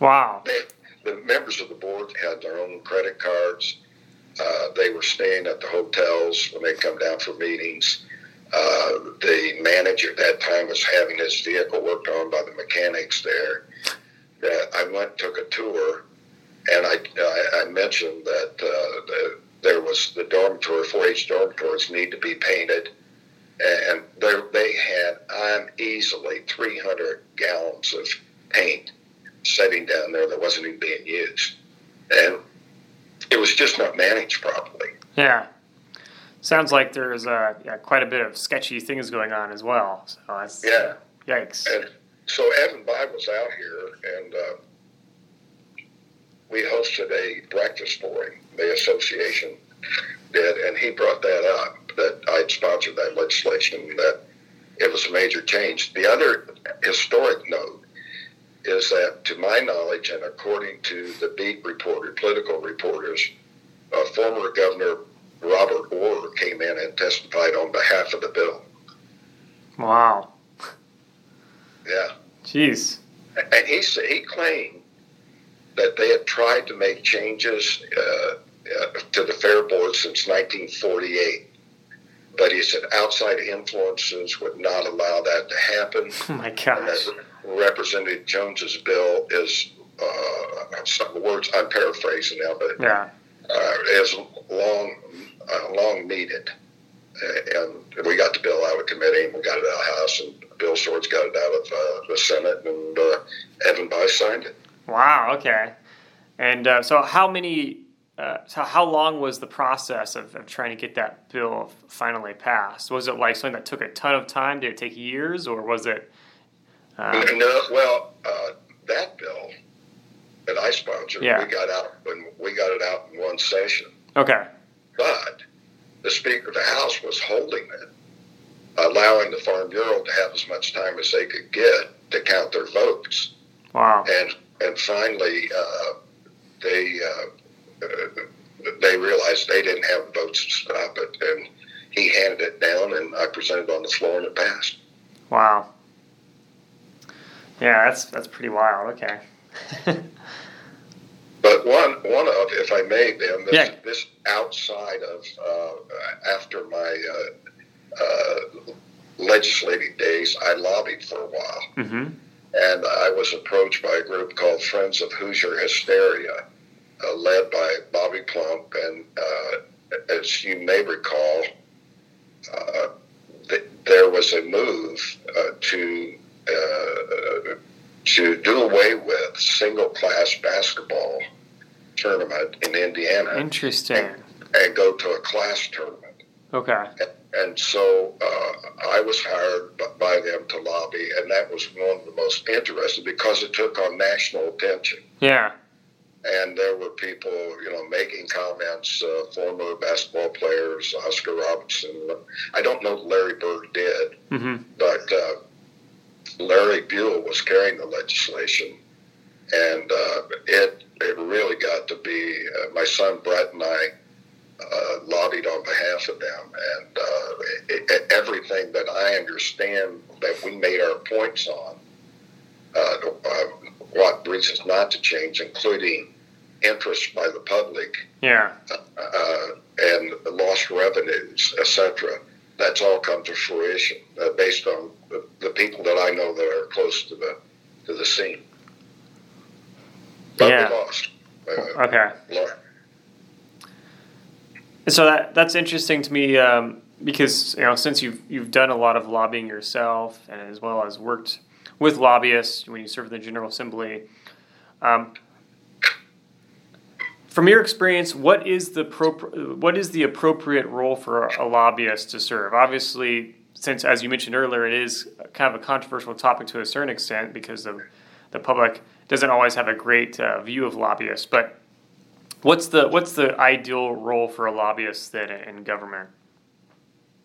Wow. They, the members of the board had their own credit cards. Uh, they were staying at the hotels when they come down for meetings. Uh, the manager at that time was having his vehicle worked on by the mechanics there. I went took a tour, and I I, I mentioned that uh, the, there was the dormitory 4-H dormitories need to be painted, and they had I'm easily 300 gallons of paint sitting down there that wasn't even being used, and it was just not managed properly. Yeah. Sounds like there's uh, yeah, quite a bit of sketchy things going on as well. So that's, yeah. Yikes. And so Evan Bayh was out here, and uh, we hosted a breakfast for him. The association did, and he brought that up that I'd sponsored that legislation. That it was a major change. The other historic note is that, to my knowledge, and according to the beat reporter, political reporters, uh, former Governor Robert Orr came in and testified on behalf of the bill. Wow. Yeah. Jeez. And he he claimed that they had tried to make changes uh, uh, to the fair board since 1948, but he said outside influences would not allow that to happen. *laughs* Oh my gosh. Representative Jones's bill is uh, some words I'm paraphrasing now, but yeah. uh, is long uh, long needed. And we got the bill out of committee, and we got it out of the House, and Bill Swords got it out of uh, the Senate, and uh, Evan Bayh signed it. Wow. Okay. And uh, so, how many? Uh, so, how long was the process of, of trying to get that bill finally passed? Was it like something that took a ton of time? Did it take years, or was it? Uh, no. Well, that bill that I sponsored, yeah. we got out when we got it out in one session. Okay. But the Speaker of the House was holding it, allowing the Farm Bureau to have as much time as they could get to count their votes. Wow. And and finally, uh, they uh, they realized they didn't have votes to stop it, and he handed it down, and I presented on the floor, and it passed. Wow. Yeah, that's that's pretty wild. Okay. *laughs* But one one of, if I may, Ben, this, yeah. this outside of uh, after my uh, uh, legislative days, I lobbied for a while, mm-hmm. and I was approached by a group called Friends of Hoosier Hysteria, uh, led by Bobby Plump, and uh, as you may recall, uh, th- there was a move to to do away with single class basketball tournament in Indiana. Interesting. And, and go to a class tournament. Okay. And, and so uh, I was hired by them to lobby, and that was one of the most interesting because it took on national attention. Yeah. And there were people, you know, making comments. Uh, former basketball players, Oscar Robertson. I don't know Larry Bird did, mm-hmm. but uh, Larry Buell was carrying the legislation, and uh, it it really got to be uh, my son Brett and I uh, lobbied on behalf of them, and uh, it, it, everything that I understand that we made our points on, uh, uh, what reasons not to change, including interest by the public, yeah, and lost revenues, etc. That's all come to fruition based on the, the people that I know that are close to the to the scene. But yeah. we lost. Uh, okay. So that that's interesting to me um, because you know since you've you've done a lot of lobbying yourself and as well as worked with lobbyists when you served in the General Assembly. Um, from your experience, what is the pro- what is the appropriate role for a lobbyist to serve? Obviously, since as you mentioned earlier, it is kind of a controversial topic to a certain extent because of the public doesn't always have a great uh, view of lobbyists. But what's the what's the ideal role for a lobbyist then in government?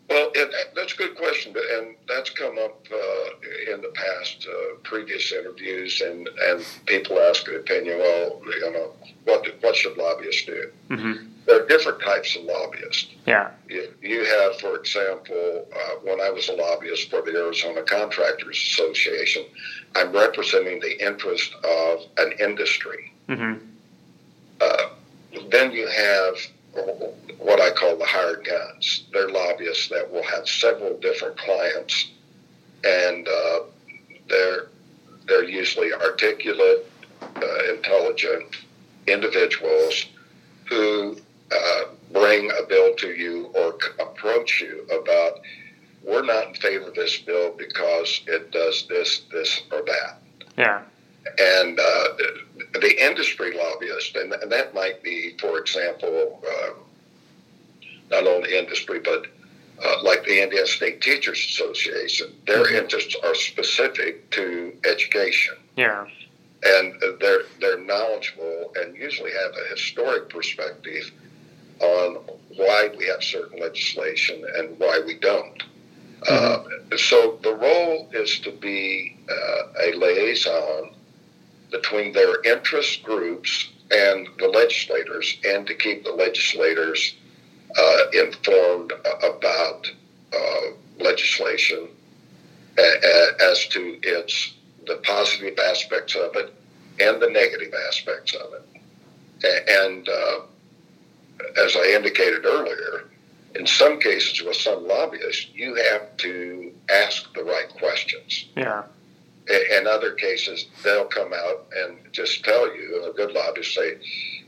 Well, it, that's a good question, and that's come up uh, in the past, uh, previous interviews, and, and people ask an opinion. Well, you know, what what should lobbyists do? Mm-hmm. There are different types of lobbyists. Yeah. You, you have, for example, uh, when I was a lobbyist for the Arizona Contractors Association, I'm representing the interest of an industry. Mm-hmm. Uh, then you have what I call the hired guns. They're lobbyists that will have several different clients, and uh, they're they're usually articulate, uh, intelligent individuals who uh, bring a bill to you or approach you about we're not in favor of this bill because it does this, this, or that. Yeah. And uh, the industry lobbyist, and, and, that might be, for example, uh, not only industry, but uh, like the Indiana State Teachers Association, their mm-hmm. interests are specific to education. Yeah. And they're, they're knowledgeable and usually have a historic perspective on why we have certain legislation and why we don't. Mm-hmm. Uh, so the role is to be uh, a liaison between their interest groups and the legislators, and to keep the legislators uh, informed about uh, legislation as to its the positive aspects of it and the negative aspects of it. And uh, as I indicated earlier, in some cases with some lobbyists, you have to ask the right questions. Yeah. In other cases, they'll come out and just tell you, a good lobbyist say,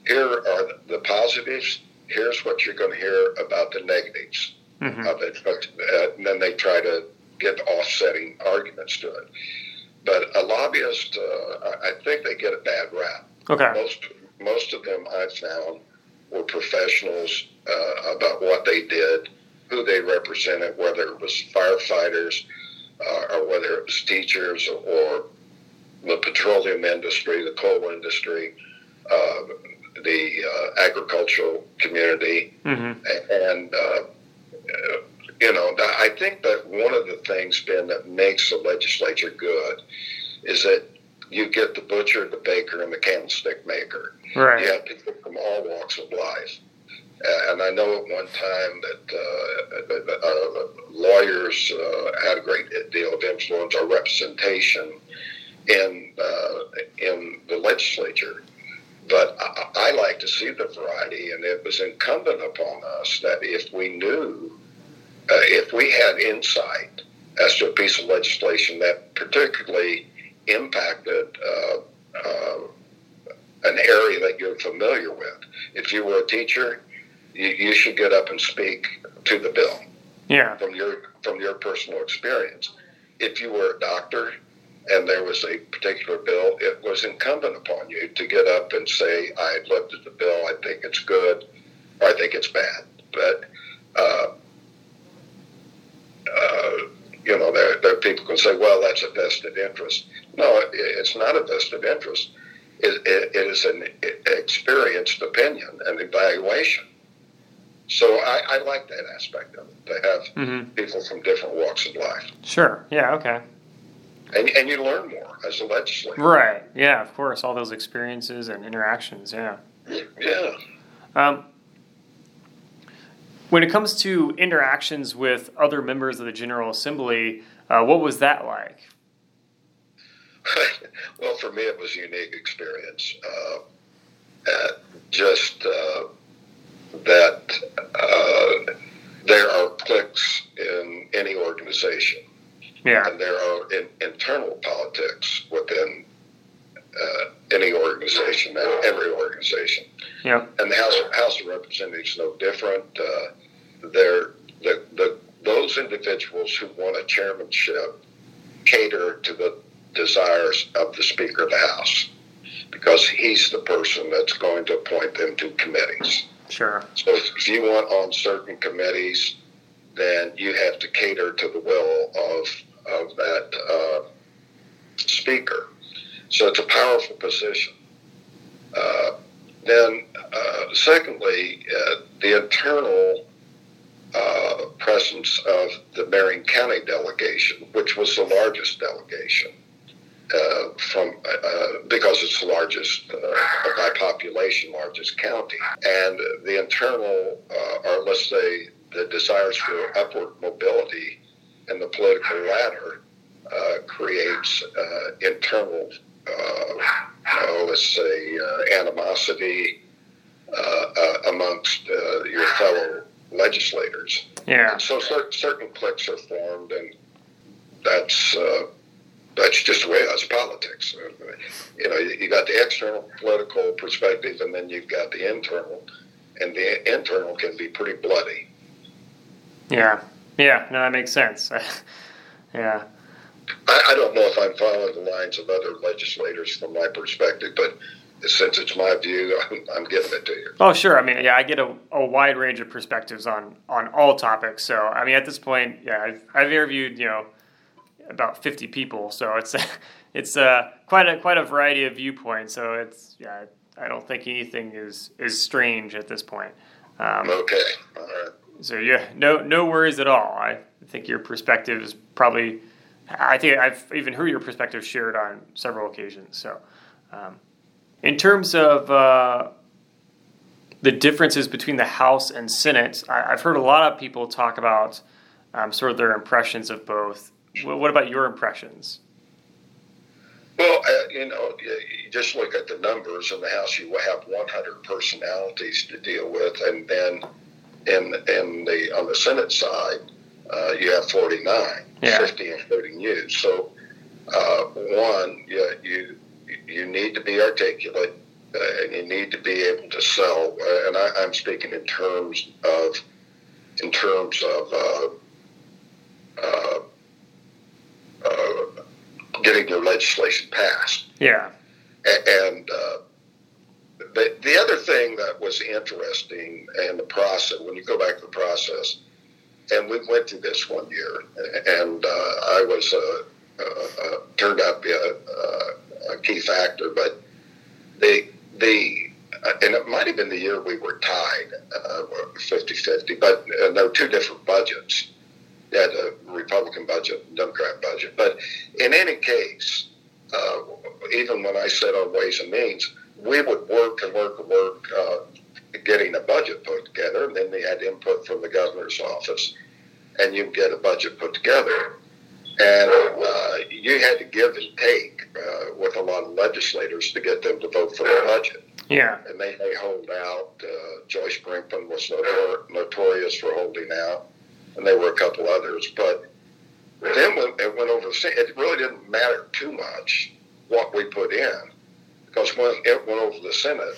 here are the positives, here's what you're going to hear about the negatives mm-hmm. of it. But, uh, and then they try to get offsetting arguments to it. But a lobbyist, uh, I think they get a bad rap. Okay. Most, most of them I've found were professionals uh, about what they did, who they represented, whether it was firefighters uh, or whether it was teachers or the petroleum industry, the coal industry, uh, the uh, agricultural community, mm-hmm. and uh, you know, I think that one of the things, Ben, that makes the legislature good is that you get the butcher, the baker, and the candlestick maker. Right. You have people from all walks of life. And I know at one time that uh, uh, lawyers uh, had a great deal of influence or representation in uh, in the legislature. But I, I like to see the variety, and it was incumbent upon us that if we knew, uh, if we had insight as to a piece of legislation that particularly impacted uh, uh, an area that you're familiar with. If you were a teacher, you, you should get up and speak to the bill. Yeah. From your from your personal experience. If you were a doctor and there was a particular bill, it was incumbent upon you to get up and say, I looked at the bill, I think it's good, or I think it's bad. But uh, uh, you know, there, there people say, well, that's a vested interest. No, it, it's not a vested interest. It, it, it is an experienced opinion and evaluation. So I, I, like that aspect of it. To have mm-hmm. people from different walks of life. Sure. Yeah. Okay. And, and you learn more as a legislator. Right. Yeah. Of course. All those experiences and interactions. Yeah. Yeah. Um, when it comes to interactions with other members of the General Assembly, uh, what was that like? *laughs* well, for me, it was a unique experience. Uh, just uh, that uh, there are cliques in any organization. Yeah. And there are in, internal politics within uh, any organization and every organization. Yeah. And the House, House of Representatives is no different. Uh, they're, the, the, those individuals who want a chairmanship cater to the desires of the Speaker of the House because he's the person that's going to appoint them to committees. Sure. So if you want on certain committees, then you have to cater to the will of, of that uh, Speaker. So it's a powerful position. Uh, then, uh, secondly, uh, the internal uh, presence of the Marion County delegation, which was the largest delegation uh, from uh, because it's the largest by population, largest county, and the internal, or let's say, the desires for upward mobility in the political ladder creates internal uh, let's say, uh, animosity uh, uh, amongst uh, your fellow legislators. Yeah. And so cer- certain cliques are formed, and that's uh, that's just the way it is politics. You know, you got the external political perspective, and then you've got the internal, and the internal can be pretty bloody. Yeah, yeah, no, that makes sense. *laughs* yeah. I, I don't know if I'm following the lines of other legislators from my perspective, but since it's my view, *laughs* I'm, I'm giving it to you. Oh, sure. I mean, yeah, I get a, a wide range of perspectives on on all topics. So, I mean, at this point, yeah, I've, I've interviewed you know about 50 people, so it's *laughs* it's uh, quite a quite a variety of viewpoints. So it's yeah, I don't think anything is is strange at this point. Um, okay, all right. So yeah, no no worries at all. I think your perspective is probably. I think I've even heard your perspective shared on several occasions. So, um, in terms of uh, the differences between the House and Senate, I, have heard a lot of people talk about um, sort of their impressions of both. What about your impressions? Well, uh, you know, you just look at the numbers in the House. You will have 100 personalities to deal with, and then in in the on the Senate side, uh, you have 49, yeah. 50 including you. So, uh, one, you, you you need to be articulate, uh, and you need to be able to sell. Uh, and I, am speaking in terms of in terms of uh, uh, getting your legislation passed. Yeah. And uh, the, the other thing that was interesting in the process, when you go back to the process, and we went through this one year, and uh, I was uh, uh, uh turned out to be a, a, key factor, but the the and it might have been the year we were tied 50-50, but were two different budgets had a Republican budget, Democrat budget. But in any case, uh, even when I said on Ways and Means, we would work and work and work uh, getting a budget put together, and then they had input from the governor's office, and you get a budget put together. And uh, you had to give and take uh, with a lot of legislators to get them to vote for the budget. Yeah. And they may hold out. Uh, Joyce Brinkman was notor- notorious for holding out and there were a couple others. But then when it went over, it really didn't matter too much what we put in because when it went over the Senate,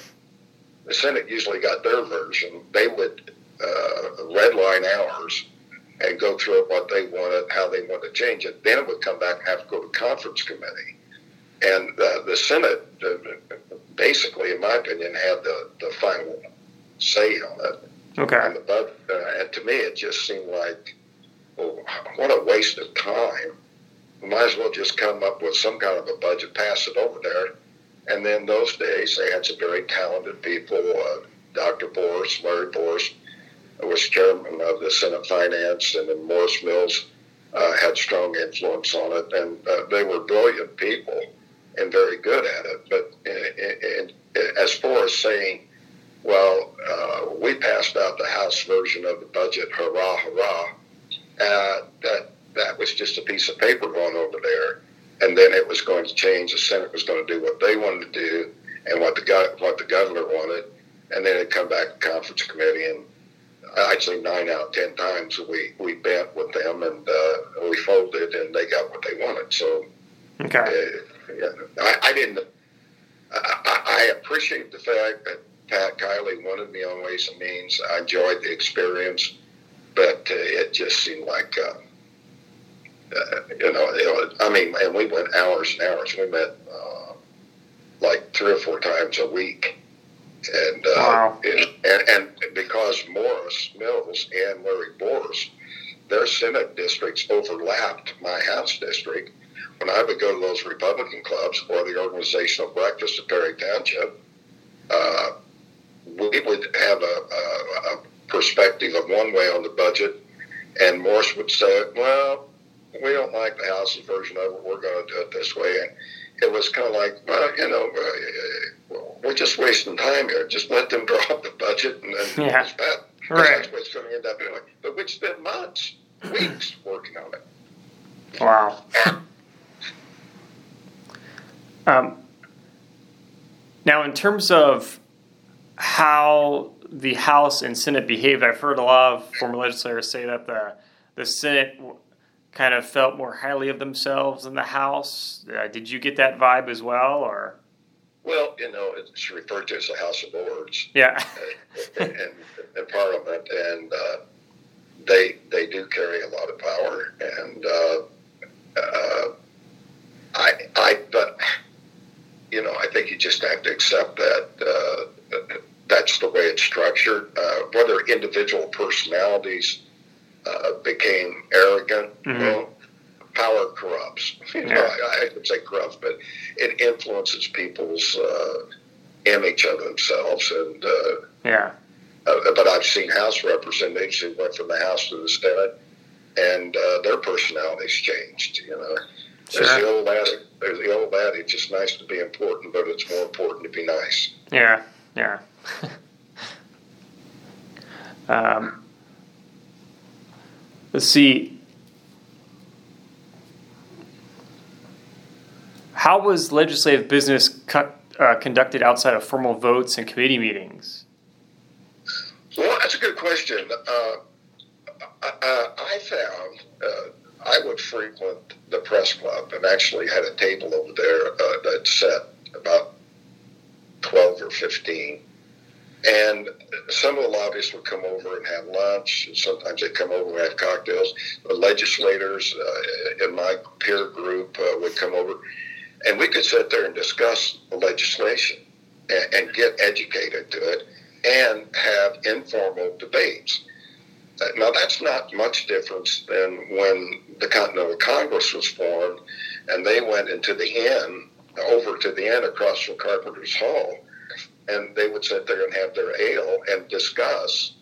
the Senate usually got their version. They would uh, redline ours and go through what they wanted, how they wanted to change it. Then it would come back and have to go to conference committee. And uh, the Senate, uh, basically, in my opinion, had the, the final say on it. Okay. The budget, uh, and to me, it just seemed like, well, what a waste of time. We might as well just come up with some kind of a budget, pass it over there. And then those days, they had some very talented people. Uh, Dr. Borst, Larry Was chairman of the Senate Finance, and then Morris Mills uh, had strong influence on it. And uh, they were brilliant people and very good at it. But in, uh, in, as far as saying, well, uh, we passed out the House version of the budget, hurrah, hurrah. Uh, that that was just a piece of paper going over there, and then it was going to change. The Senate was going to do what they wanted to do, and what the what the governor wanted, and then it come back to conference committee, and I'd say nine out of ten times we we bent with them, and uh, we folded, and they got what they wanted. So, okay, uh, yeah, I, I didn't. I, I appreciate the fact that Pat Kiley wanted me on Ways and Means. I enjoyed the experience, but uh, it just seemed like, uh, uh, you know, it was, I mean, and we went hours and hours. We met uh, like three or four times a week. And, uh, wow. and, and, and because Morris Mills and Larry Borst, their Senate districts overlapped my House district. When I would go to those Republican clubs or the organizational breakfast at Perry Township, uh, we would have a, a, a perspective of one way on the budget, and Morris would say, well, we don't like the House's version of it. We're going to do it this way. And it was kind of like, well, you know, uh, we're just wasting time here. Just let them *laughs* draw up the budget and then yeah. it's bad. Right. That's what it's going to end up doing. But we'd spend months, weeks *clears throat* working on it. Wow. um, now, in terms of how the House and Senate behaved. I've heard a lot of former legislators say that the the Senate kind of felt more highly of themselves in the House. Uh, did you get that vibe as well, or? Well, you know, it's referred to as the House of Lords. Yeah. in, in, in Parliament, and uh, they they do carry a lot of power, and uh, uh, I I but you know I think you just have to accept that uh, that's the way it's structured. Uh, whether individual personalities uh, became arrogant, mm-hmm. well, power corrupts. *laughs* You know, I, I would say corrupts, but it influences people's uh, image of themselves, and yeah. but I've seen House representatives who went from the House to the Senate, and their personalities changed. You know. Sure. There's the old adage. There's the old adage. It's nice to be important, but it's more important to be nice. Yeah, yeah. *laughs* um, let's see. How was legislative business uh, conducted outside of formal votes and committee meetings? Well, that's a good question. Uh, I, I, found uh, I would frequent the press club and actually had a table over there uh, that sat about 12 or 15. And some of the lobbyists would come over and have lunch. Sometimes they'd come over and have cocktails. The legislators uh, in my peer group uh, would come over. And we could sit there and discuss the legislation and, and get educated to it and have informal debates. Now, that's not much difference than when the Continental Congress was formed and they went into the inn, over to the inn across from Carpenter's Hall, and they would sit there and have their ale and discuss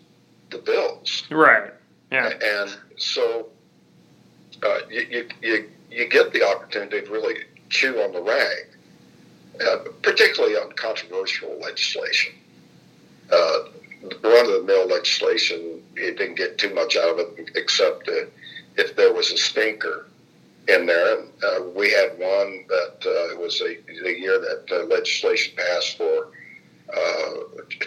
the bills. Right. Yeah. And so uh, you, you, you, you get the opportunity to really chew on the rag, uh, particularly on controversial legislation. Uh, run of the mill legislation, it didn't get too much out of it except uh, if there was a stinker in there. And uh, we had one that uh, was a, the year that uh, legislation passed for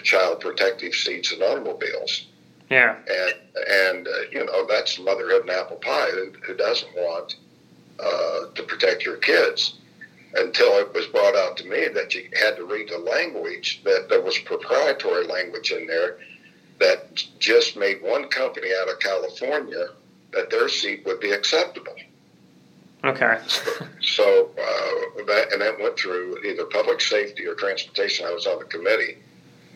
child protective seats in automobiles. Yeah. And, and uh, you know, that's motherhood and apple pie. Who, who doesn't want to protect your kids? until it was brought out to me that you had to read the language, that there was proprietary language in there that just made one company out of California that their seat would be acceptable. Okay. *laughs* so, uh, that and that went through either public safety or transportation. I was on the committee,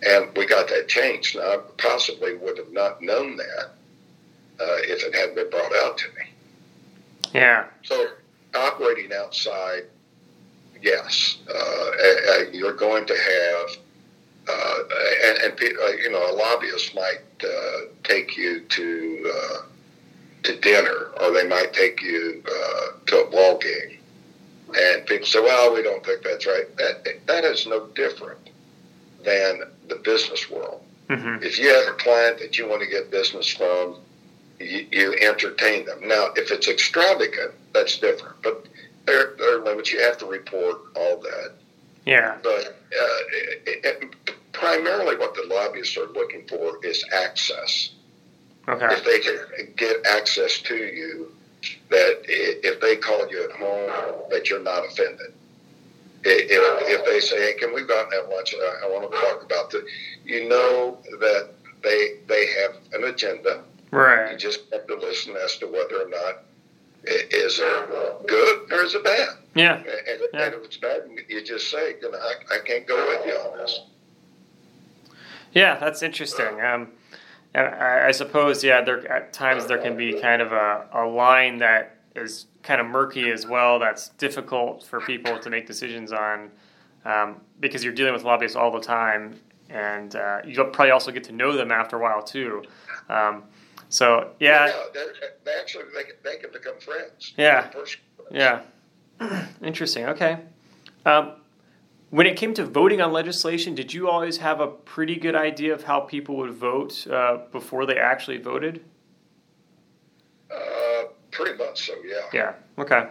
and we got that changed. Now, I possibly would have not known that uh, if it hadn't been brought out to me. Yeah. So operating outside yes, uh, you're going to have, uh, and, and uh, you know, a lobbyist might uh, take you to uh, to dinner, or they might take you uh, to a ball game, and people say, "Well, we don't think that's right." That that is no different than the business world. Mm-hmm. If you have a client that you want to get business from, you, you entertain them. Now, if it's extravagant, that's different. But there, there are limits. You have to report all that. Yeah. But uh, it, it, primarily, what the lobbyists are looking for is access. Okay. If they can get access to you, that if they call you at home, that you're not offended. If, if they say, "Hey, can we go out and have lunch?" I, I want to talk about the, you know that they they have an agenda. Right. You just have to listen as to whether or not it is it good or is it bad? Yeah. And, yeah. and if it's bad, you just say, you know, I, I can't go with you on this. Yeah, that's interesting. Um, and I, I, suppose, yeah, there at times there can be kind of a, a line that is kind of murky as well. That's difficult for people to make decisions on um, because you're dealing with lobbyists all the time, and uh, you probably also get to know them after a while too. Um, so yeah, yeah they actually they, they can become friends. Yeah, yeah. *clears throat* Interesting. Okay. Um, when it came to voting on legislation, did you always have a pretty good idea of how people would vote uh, before they actually voted? Uh, pretty much so. Yeah. Yeah. Okay.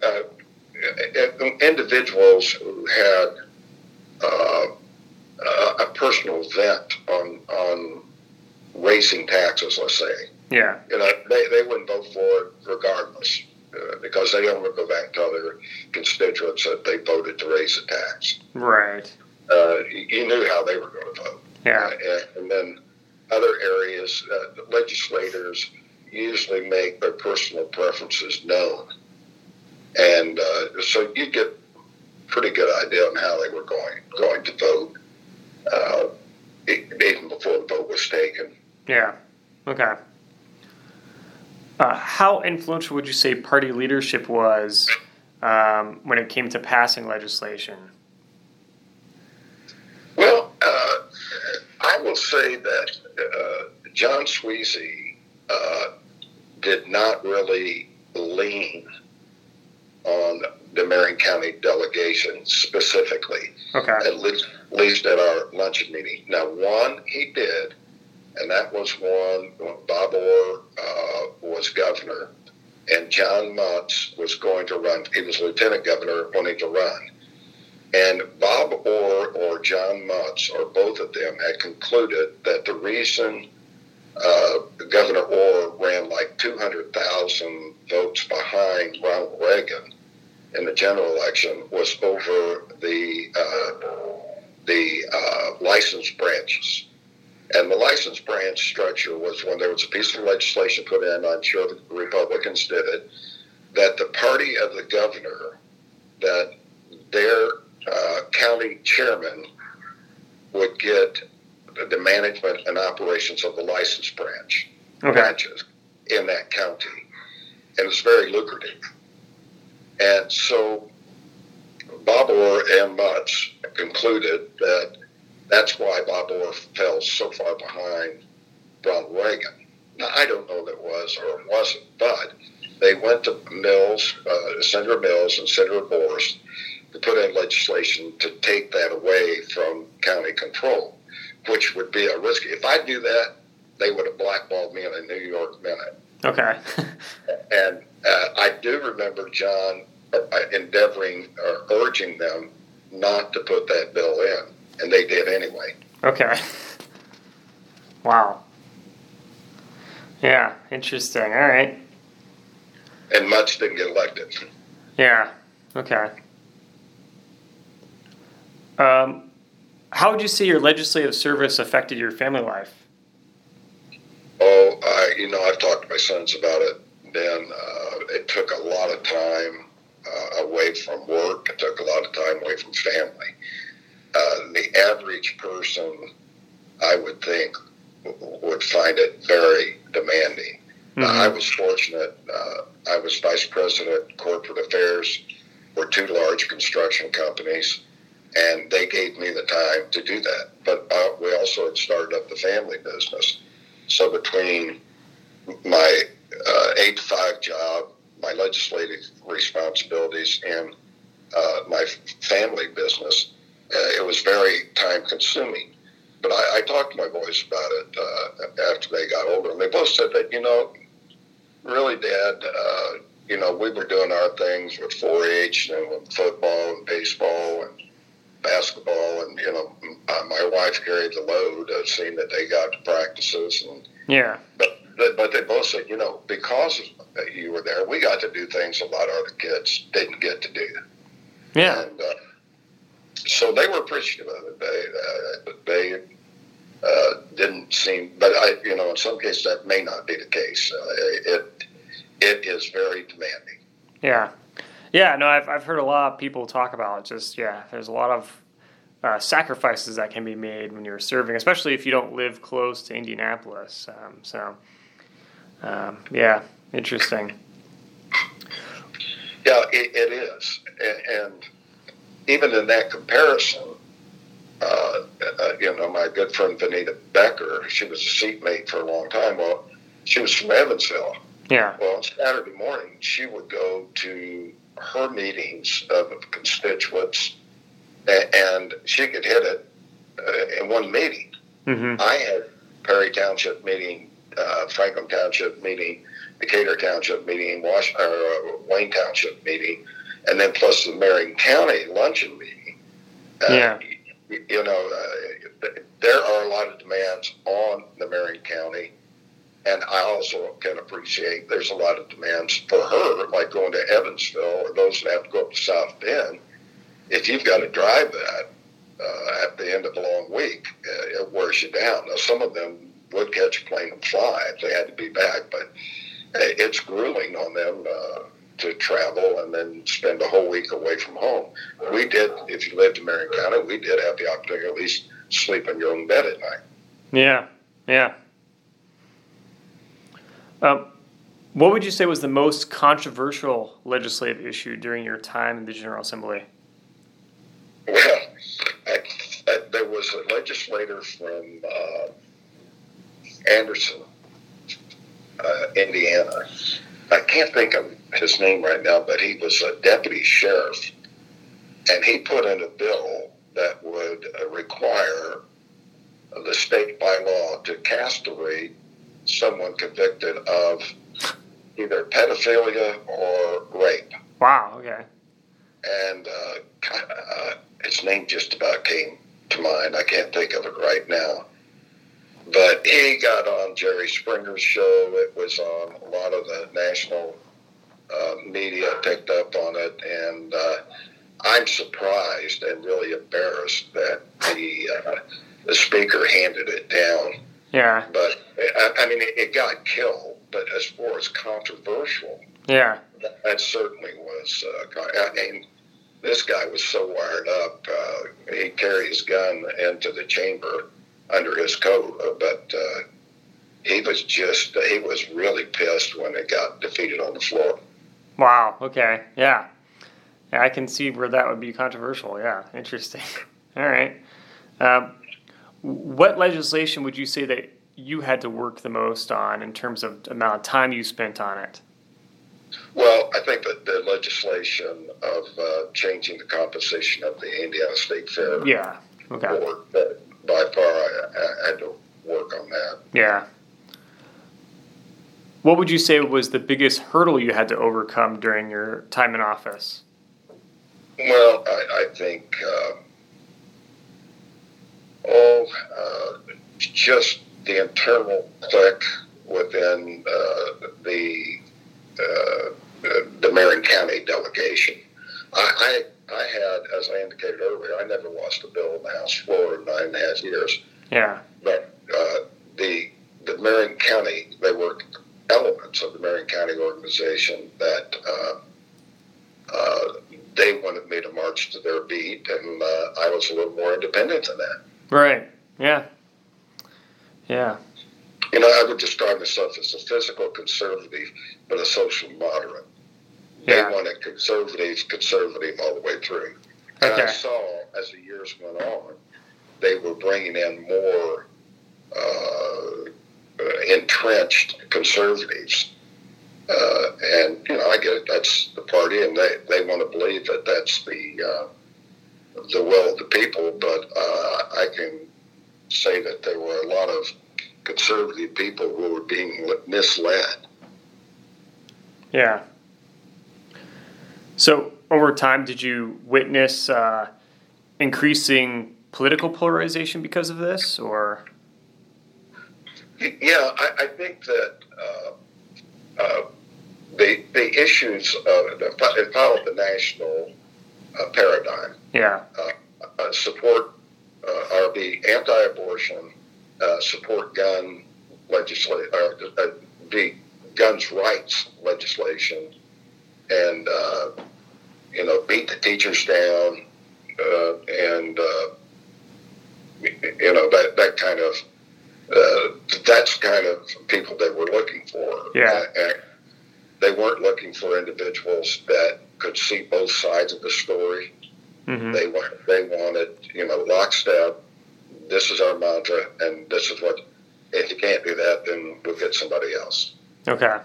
Uh, individuals who had uh, a personal vent on on raising taxes. Let's say, yeah, you know, they they wouldn't vote for it regardless uh, because they don't want to go back tell their constituents that they voted to raise the tax. Right. Uh, you knew how they were going to vote. Yeah. Uh, and, then other areas, uh, legislators usually make their personal preferences known, and uh, so you get pretty good idea on how they were going going to vote, uh, even before the vote was taken. Yeah. Okay. Uh, how influential would you say party leadership was um, when it came to passing legislation? Well, uh, I will say that uh, John Sweezy uh, did not really lean on the Marion County delegation specifically. Okay. At least, at least at our luncheon meeting. Now, one he did, and that was one when Bob Orr uh, was governor, and John Mutz was going to run. He was lieutenant governor, wanting to run. And Bob Orr or John Mutz, or both of them, had concluded that the reason uh, Governor Orr ran like 200,000 votes behind Ronald Reagan in the general election was over the uh, the uh, license branches. And the license branch structure was when there was a piece of legislation put in, I'm sure the Republicans did it, that the party of the governor, that their uh, county chairman would get the management and operations of the license branch okay. branches in that county, and it's very lucrative. And so Bob Orr and Mutz concluded that that's why Bob Orr fell so far behind Ronald Reagan. Now, I don't know that it was or it wasn't, but they went to Mills, uh, Senator Mills and Senator Borst to put in legislation to take that away from county control, which would be a risky. If I do that, they would have blackballed me in a New York minute. Okay. *laughs* and uh, I do remember John uh, endeavoring or urging them not to put that bill in, and they did anyway. Okay. *laughs* Wow. Yeah, interesting. All right. And Mutz didn't get elected. Yeah. Okay. Um, how would you say your legislative service affected your family life? Oh, I, you know, I've talked to my sons about it. Then uh, it took a lot of time uh, away from work. It took a lot of time away from family. Uh, the average person, I would think, would find it very demanding. Mm-hmm. I was fortunate. Uh, I was vice president corporate affairs for two large construction companies, and they gave me the time to do that. But uh, we also had started up the family business. So between my uh, eight to five job, my legislative responsibilities, and uh, my family business, uh, it was very time consuming. But I, I, talked to my boys about it uh, after they got older, and they both said that, you know, really, Dad, uh, you know, we were doing our things with 4-H and with football and baseball and basketball, and you know, uh, my wife carried the load of seeing that they got to practices and yeah. But but they both said, you know, because you were there, we got to do things a lot of other kids didn't get to do. Yeah. And, uh, so they were appreciative of it. They uh, they uh, didn't seem, but I, you know, in some cases that may not be the case. Uh, it it is very demanding. Yeah, yeah. No, I've I've heard a lot of people talk about. Just yeah, there's a lot of uh, sacrifices that can be made when you're serving, especially if you don't live close to Indianapolis. Um, so, um, yeah, interesting. Yeah, it, it is, and, and, even in that comparison, uh, uh, you know, my good friend Vaneta Becker, she was a seatmate for a long time. Well, she was from Evansville. Yeah. Well, on Saturday morning, she would go to her meetings of constituents and she could hit it uh, in one meeting. Mm-hmm. I had Perry Township meeting, uh, Franklin Township meeting, Decatur Township meeting, Wash, uh, Wayne Township meeting, and then plus the Marion County luncheon meeting. Uh, yeah. You, you know, uh, there are a lot of demands on the Marion County. And I also can appreciate there's a lot of demands for her, like going to Evansville or those that have to go up to South Bend. If you've got to drive that uh, at the end of a long week, uh, it wears you down. Now, some of them would catch a plane and fly if they had to be back, but uh, it's grueling on them uh, to travel and then spend a whole week away from home. We did, if you lived in Marion County, we did have the opportunity to at least sleep in your own bed at night. Yeah, yeah. Um, what would you say was the most controversial legislative issue during your time in the General Assembly? Well, I, I, there was a legislator from uh, Anderson, uh, Indiana. I can't think of his name right now, but he was a deputy sheriff, and he put in a bill that would uh, require the state by law to castrate someone convicted of either pedophilia or rape. Wow. Okay. And uh, uh, his name just about came to mind. I can't think of it right now. But he got on Jerry Springer's show. It was on a lot of the national uh, media picked up on it, and uh, I'm surprised and really embarrassed that the uh, the speaker handed it down. Yeah. But I, I mean, it, it got killed. But as far as controversial, Yeah. that, that certainly was. Uh, I mean, this guy was so wired up. Uh, he carried his gun into the chamber under his coat, uh, but uh, he was just he was really pissed when it got defeated on the floor. Wow. Okay. Yeah. Yeah, I can see where that would be controversial. Yeah. Interesting. *laughs* All right. Um, what legislation would you say that you had to work the most on in terms of amount of time you spent on it? Well, I think that the legislation of uh, changing the composition of the Indiana State Fair Yeah. Okay. board, that by far I, I had to work on that. Yeah. What would you say was the biggest hurdle you had to overcome during your time in office? Well, I, I think, uh, oh, uh, just the internal clique within uh, the uh, the Marion County delegation. I, I, I had, as I indicated earlier, I never lost a bill in the House floor in nine and a half years. Yeah. But uh, the the Marion County, they were elements of the Marion County organization that uh, uh, they wanted me to march to their beat, and uh, I was a little more independent than that. Right. Yeah. Yeah. You know, I would describe myself as a physical conservative, but a social moderate. Yeah. They wanted conservative, conservative all the way through. And Okay. I saw as the years went on, they were bringing in more uh, entrenched conservatives. Uh, and, you know, I get it. That's the party, and they, they want to believe that that's the, uh, the will of the people. But uh, I can say that there were a lot of conservative people who were being misled. Yeah. So over time, did you witness uh, increasing political polarization because of this, or? Yeah, I, I think that uh, uh, the the issues of the, it followed the national uh, paradigm. Yeah. Uh, support uh, or be anti-abortion, uh, support gun legislation, uh, uh, the guns rights legislation, and uh, you know beat the teachers down, uh, and uh, you know that that kind of uh, that's kind of people they were looking for. Yeah. And they weren't looking for individuals that could see both sides of the story. hmm They they wanted, you know, lockstep. This is our mantra, and this is what. If you can't do that, then we'll get somebody else. Okay.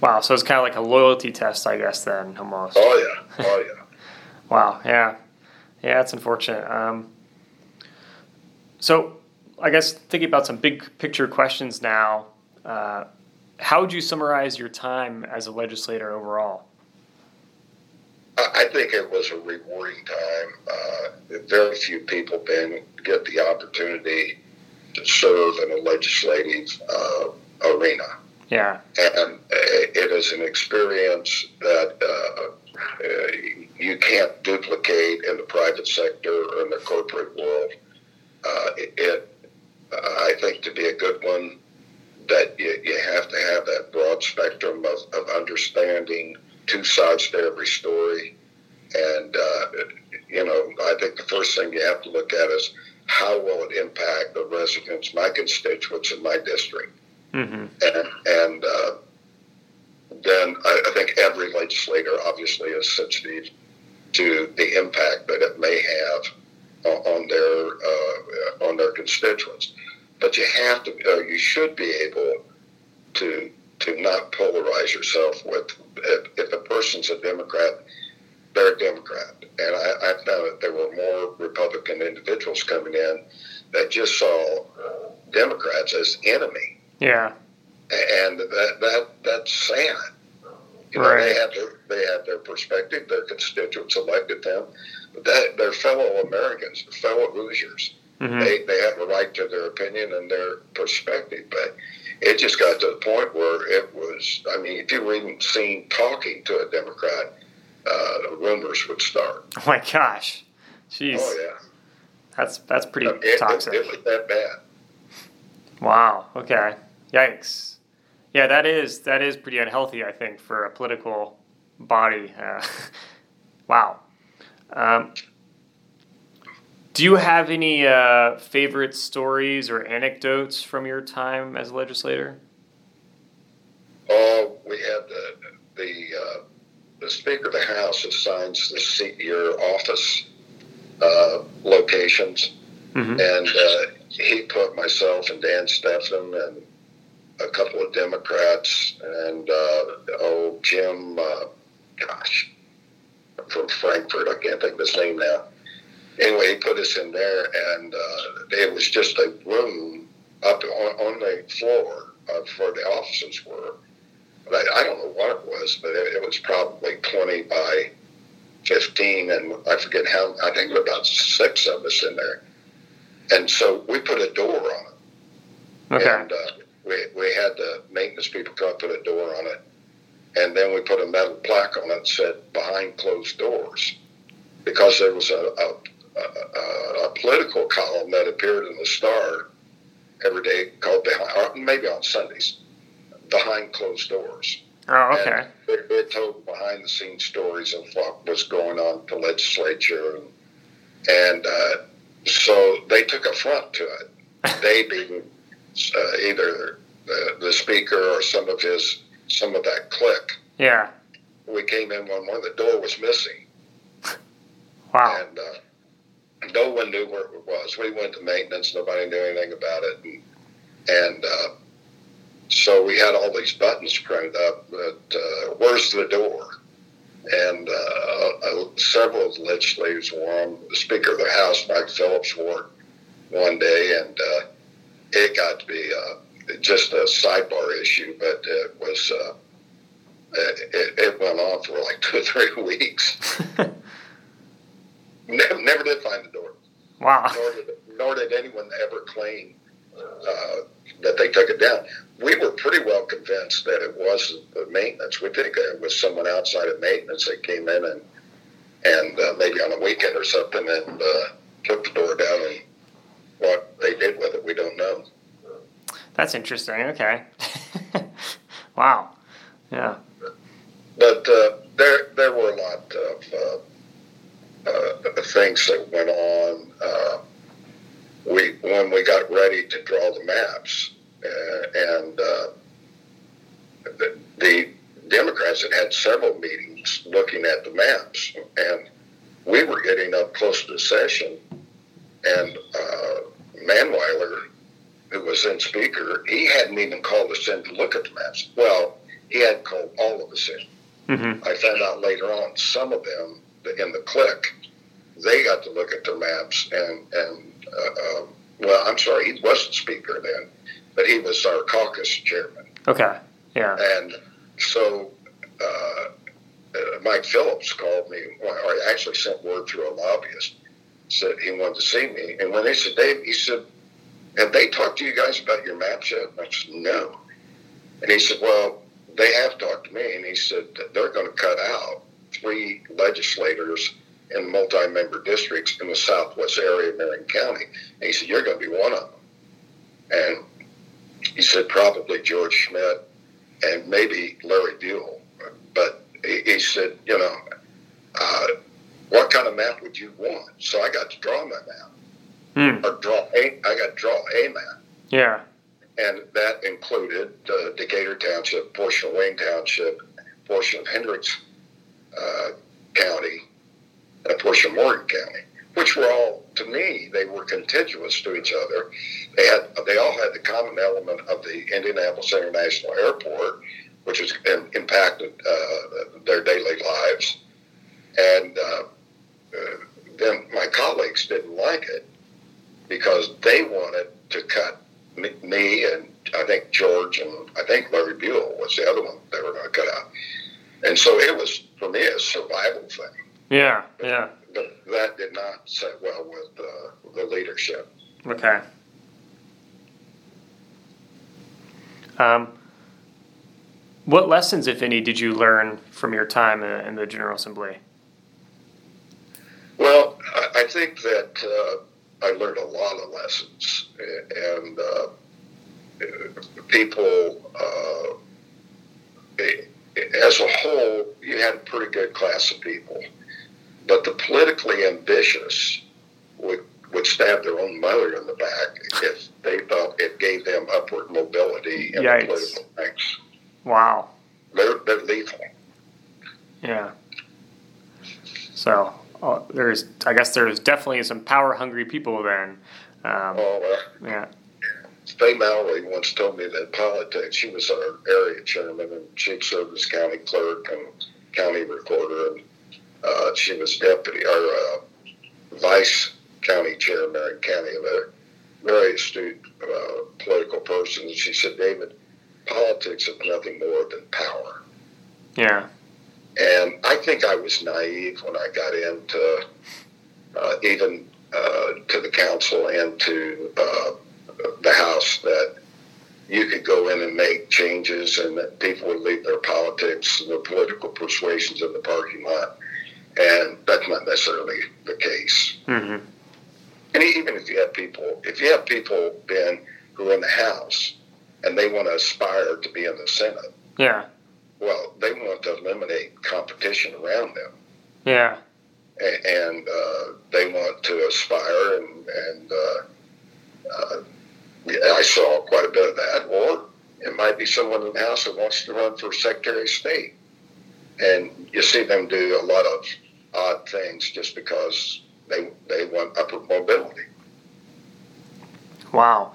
Wow. So it's kind of like a loyalty test, I guess. Then almost. Oh yeah, oh yeah. *laughs* Wow. Yeah. Yeah. That's unfortunate. Um, so, I guess thinking about some big picture questions now. Uh, how would you summarize your time as a legislator overall? I think it was a rewarding time. Uh, very few people been get the opportunity to serve in a legislative uh, arena. Yeah, and it is an experience that uh, uh, you can't duplicate in the private sector or in the corporate world. Uh, it, I think, to be a good one, that you, you have to have that broad spectrum of, of understanding two sides to every story. And, uh, you know, I think the first thing you have to look at is how will it impact the residents, my constituents in my district? Mm-hmm. And, and uh, then I, I, think every legislator obviously is sensitive to the impact that it may have on their uh, on their constituents. But you have to, uh, you should be able to to not polarize yourself with if, if a person's a Democrat, they're a Democrat. And I, I found that there were more Republican individuals coming in that just saw Democrats as enemy. Yeah. And that that that's sad. You know, right. they had their they had their perspective. Their constituents elected them, they're fellow Americans, fellow Hoosiers. Mm-hmm. They they have a right to their opinion and their perspective, but it just got to the point where it was. I mean, if you were even seen talking to a Democrat, uh, rumors would start. *laughs* Oh my gosh, jeez. Oh yeah. That's that's pretty it, toxic. It, it was that bad. Wow. Okay. Yikes. Yeah, that is that is pretty unhealthy. I think for a political body. Uh, *laughs* wow. Um, do you have any uh, favorite stories or anecdotes from your time as a legislator? Oh, we had the the, uh, the Speaker of the House assigns the seat your office uh, locations, mm-hmm. and uh, he put myself and Dan Stephan and a couple of Democrats and uh, oh Jim, uh, gosh, from Frankfort. I can't think of his name now anyway, he put us in there, and uh, it was just a room up on, on the floor of where the offices were. I, I, don't know what it was, but it, it, was probably 20 by 15, and I forget how, I think there were about six of us in there. And so we put a door on it. Okay. And uh, we, we had the maintenance people come put a door on it. And then we put a metal plaque on it that said behind closed doors because there was a, a a, a, political column that appeared in the Star every day called behind, maybe on Sundays, behind closed doors. Oh, okay. It, it, told behind the scenes stories of what was going on at the legislature, and, and uh, so they took a front to it. *laughs* They being uh, either the, the speaker or some of his some of that clique. Yeah. We came in one morning, the door was missing. *laughs* Wow. And uh, no one knew where it was. We went to maintenance. Nobody knew anything about it. And, and uh, so we had all these buttons printed up that, uh, where's the door? And uh, uh, several of the legislators wore them. The Speaker of the House, Mike Phillips, wore one day. And uh, it got to be uh, just a sidebar issue, but it was, it, it went on for like *laughs* two or three weeks. *laughs* Never, never did find the door. Wow. Nor did, nor did anyone ever claim uh, that they took it down. We were pretty well convinced that it was the maintenance. We think it was someone outside of maintenance that came in and and uh, maybe on a weekend or something and uh, took the door down and what they did with it, we don't know. That's interesting. Okay. *laughs* wow. Yeah. But uh, there there were a lot of uh, uh, things that went on. Uh, we when we got ready to draw the maps, uh, and uh, the, the, Democrats had had several meetings looking at the maps, and we were getting up close to the session, and uh, Mannweiler, who was then speaker, he hadn't even called us in to look at the maps. Well, he had called all of us in. Mm-hmm. I found out later on some of them in the clique, they got to look at their maps and and uh, um, well, I'm sorry, he wasn't speaker then, but he was our caucus chairman. Okay. Yeah. And so uh, uh, Mike Phillips called me, or actually sent word through a lobbyist, said he wanted to see me. And when they said, Dave, he said, have they talked to you guys about your maps yet? I said, no. And he said, well, they have talked to me. And he said, they're going to cut out three legislators in multi-member districts in the southwest area of Marion County. And he said, you're going to be one of them. And he said, probably George Schmidt and maybe Larry Buell. But he, he said, you know, uh, what kind of map would you want? So I got to draw my map. Hmm. Or draw a, I got draw a map. Yeah. And that included uh, Decatur Township, portion of Wayne Township, portion of Hendricks uh, County, and a portion of Morgan County, which were all, to me, they were contiguous to each other. They had, they all had the common element of the Indianapolis International Airport, which has impacted uh, their daily lives. And uh, uh, then my colleagues didn't like it because they wanted to cut me and I think George and I think Larry Buell was the other one they were going to cut out. And so it was for me a survival thing. Yeah, yeah. But that did not sit well with uh, the leadership. Okay. Um, what lessons, if any, did you learn from your time in the General Assembly? Well, I think that uh, I learned a lot of lessons, and uh, people, uh, as a whole, you had a pretty good class of people, but the politically ambitious would would stab their own mother in the back if they thought it gave them upward mobility in Yikes. the political ranks. Wow. They're, they're lethal. Yeah. So uh, there's, I guess there's definitely some power hungry people then. Um, oh, uh, yeah. Faye Mallory once told me that politics, she was our area chairman and she served as county clerk and county recorder and uh, she was deputy or uh, vice county chair, Marion County, a very astute uh, political person. And she said, David, politics is nothing more than power. Yeah. And I think I was naive when I got into uh, even uh, to the council and to uh, the House that you could go in and make changes and that people would leave their politics and their political persuasions in the parking lot. And that's not necessarily the case. Mm-hmm. And even if you have people, if you have people, Ben, who are in the House and they want to aspire to be in the Senate, yeah. Well, they want to eliminate competition around them. Yeah. And, and uh, they want to aspire, and, and uh, uh, I saw quite a bit of that. Or it might be someone in the House that wants to run for Secretary of State. And you see them do a lot of odd things just because they they want upward mobility. Wow.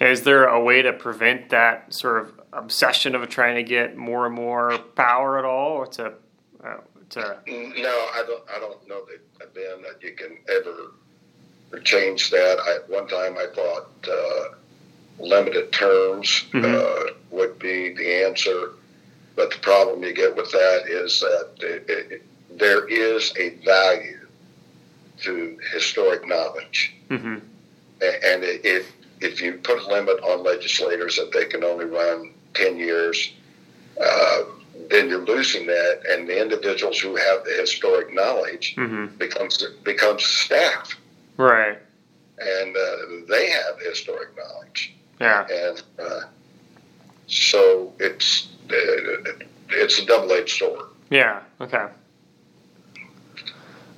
Is there a way to prevent that sort of obsession of trying to get more and more power at all, or to uh? No, I don't. I don't know that Ben that you can ever change that. I, one time I thought uh, limited terms mm-hmm. uh, would be the answer, but the problem you get with that is that it, it, there is a value to historic knowledge. Mm-hmm. And it, it, if you put a limit on legislators that they can only run 10 years, uh, then you're losing that. And the individuals who have the historic knowledge mm-hmm. becomes, becomes staff. Right. And uh, they have historic knowledge. Yeah. And uh, so it's, uh, it's a double edged sword. Yeah. Okay.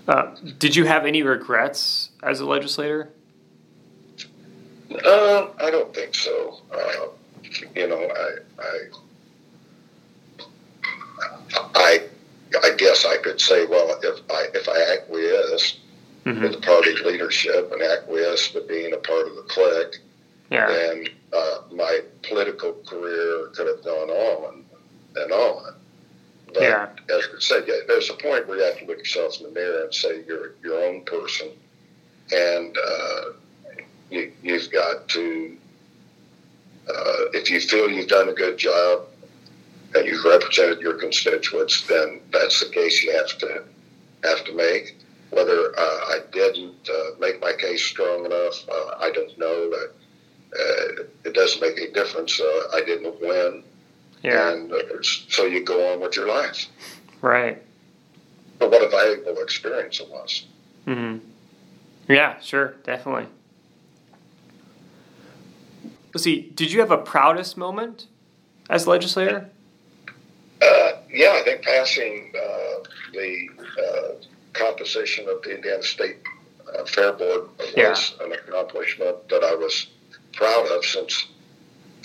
Uh, did you have any regrets as a legislator? Uh, I don't think so. Uh, you know, I, I, I, I guess I could say, well, if I if I acquiesced mm-hmm. with the party leadership and acquiesced to being a part of the clique, yeah. then uh, my political career could have gone on and on. But yeah. as I said, yeah, there's a point where you have to look yourself in the mirror and say you're your own person, and uh, you, you've got to. Uh, if you feel you've done a good job and you've represented your constituents, then that's the case you have to have to make. Whether uh, I didn't uh, make my case strong enough, uh, I don't know. That uh, it doesn't make any difference. Uh, I didn't win, Yeah. and so you go on with your life. Right. But what a valuable experience it was. hmm Yeah, sure, definitely. Let's see. Did you have a proudest moment as a legislator? Uh, yeah, I think passing uh, the uh, composition of the Indiana State uh, Fair Board was Yeah. an accomplishment that I was proud of since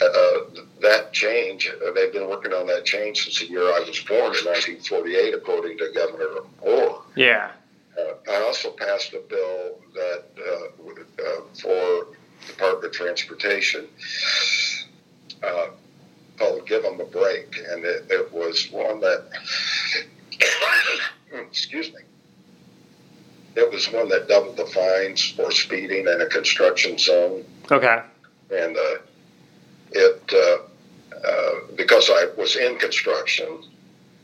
uh, that change. Uh, they've been working on that change since the year I was born in 1948, according to Governor Orr. Yeah. Uh, I also passed a bill that uh, uh, for Department of Transportation uh, called "Give Them a Break," and it, it was one that, *coughs* excuse me, it was one that doubled the fines for speeding in a construction zone, Okay. and uh, it uh, uh, because I was in construction.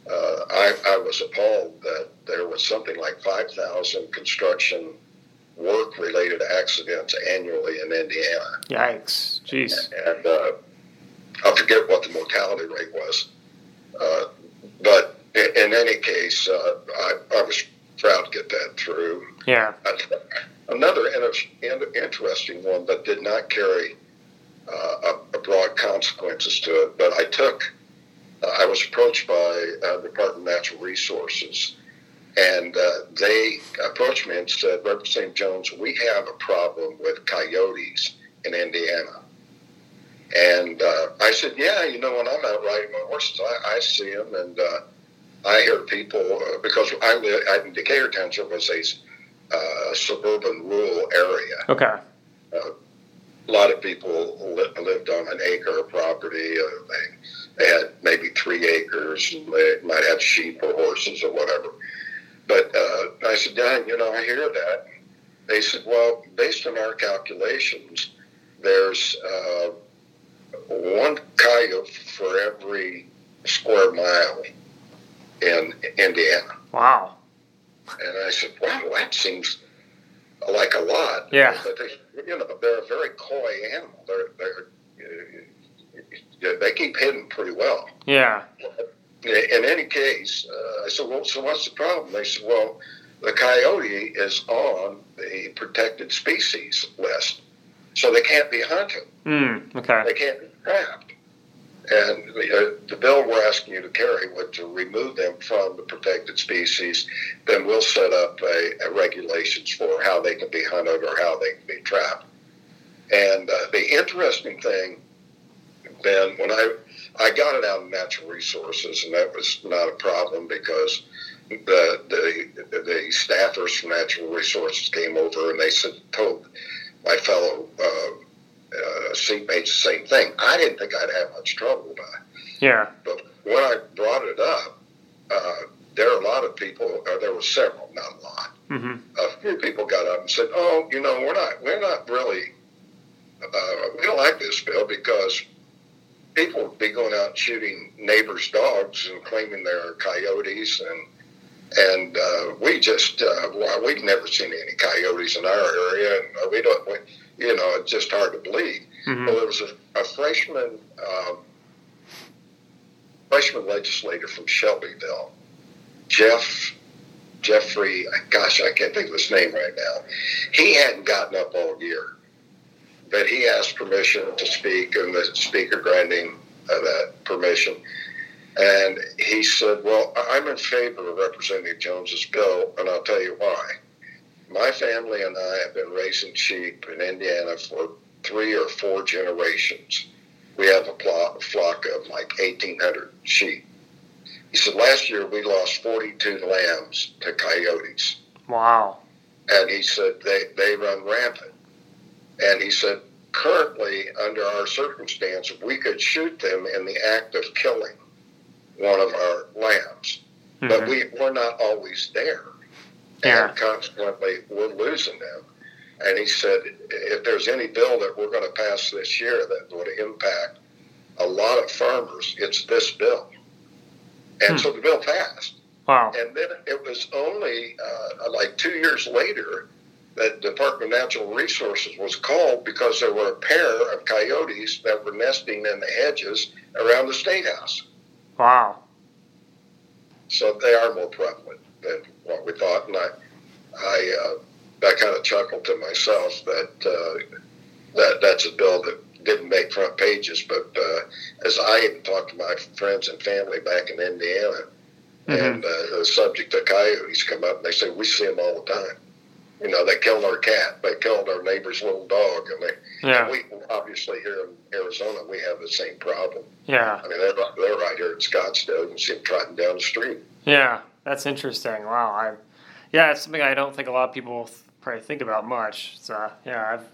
Uh, I, I was appalled that there was something like 5,000 construction work related accidents annually in Indiana. Yikes. Jeez. And uh, I forget what the mortality rate was. Uh, but in, in any case, uh, I, I was proud to get that through. Yeah. Another inter- in- interesting one that did not carry uh, a, a broad consequences to it, but I took, uh, I was approached by uh, the Department of Natural Resources, and uh, they approached me and said, Representative Jones, we have a problem with coyotes in Indiana. And uh, I said, yeah, you know, when I'm out riding my horses, I, I see them, and uh, I hear people, uh, because I live, I, Decatur Township was a uh, suburban rural area. Okay. A lot of people li- lived on an acre of property. Uh, they, they had maybe three acres. They might have sheep or horses or whatever. But uh, I said, yeah, you know, I hear that. They said, well, based on our calculations, there's uh, one coyote for every square mile in Indiana. Wow. And I said, wow, that seems like a lot. Yeah. But they, you know, they're a very coy animal. They're, they're, they keep hidden pretty well. Yeah. In any case, uh, I said, well, so what's the problem? They said, well, the coyote is on the protected species list, so they can't be hunted. Mm. Okay. They can't be trapped. And the, uh, the bill we're asking you to carry would to remove them from the protected species. Then we'll set up a, a regulations for how they can be hunted or how they can be trapped. And uh, the interesting thing, Ben, when I I got it out of natural resources, and that was not a problem because the the, the staffers from natural resources came over and they said told my fellow uh, uh, seatmates the same thing. I didn't think I'd have much trouble with it. Yeah. But when I brought it up, uh, there are a lot of people. Uh, there were several, not a lot. hmm A few people got up and said, "Oh, you know, we're not, we're not really, uh, we don't like this bill because people would be going out shooting neighbors' dogs and claiming they're coyotes, and and uh, we just, uh, well, we've never seen any coyotes in our area, and we don't, we, you know, it's just hard to believe." hmm Well, there was a, a freshman um, freshman legislator from Shelbyville, Jeff Jeffrey. Gosh, I can't think of his name right now. He hadn't gotten up all year, but he asked permission to speak, and the speaker granting uh, that permission. And he said, "Well, I'm in favor of Representative Jones's bill, and I'll tell you why. My family and I have been raising sheep in Indiana for three or four generations. We have a flock of like 1,800 sheep. He said, last year we lost 42 lambs to coyotes. Wow. And he said, they, they run rampant. And he said, currently, under our circumstance, we could shoot them in the act of killing one of our lambs. But Mhm. we, we're not always there. Yeah. And consequently, we're losing them. And he said, if there's any bill that we're going to pass this year that would impact a lot of farmers, it's this bill. and Hmm. so the bill passed. Wow. And then it was only uh, like two years later that Department of Natural Resources was called because there were a pair of coyotes that were nesting in the hedges around the state house. Wow. So they are more prevalent than what we thought. And I, I, uh, I kind of chuckled to myself that uh, that that's a bill that didn't make front pages. But uh, as I even talked to my friends and family back in Indiana, Mhm. and uh, the subject of coyotes come up, and they say we see them all the time. You know, they killed our cat, they killed our neighbor's little dog, and they. Yeah. We obviously here in Arizona we have the same problem. Yeah. I mean, they're right- they're right here in Scottsdale. You can see them trotting down the street. Yeah. That's interesting. Wow. I. Yeah, it's something I don't think a lot of people probably think about much. So yeah, I've.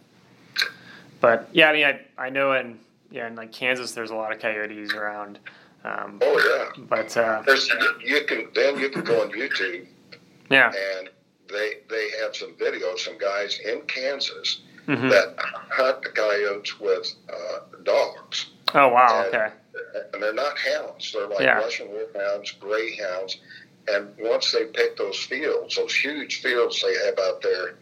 But yeah, I mean, I I know in yeah in like Kansas, there's a lot of coyotes around. Um, Oh yeah. but uh, There's, you can then you can go on YouTube yeah. and they they have some videos, some guys in Kansas hmm that hunt the coyotes with uh, dogs, Oh wow. and- Okay. and they're not hounds; they're like Yeah. Russian wolfhounds, greyhounds. And once they pick those fields, those huge fields they have out there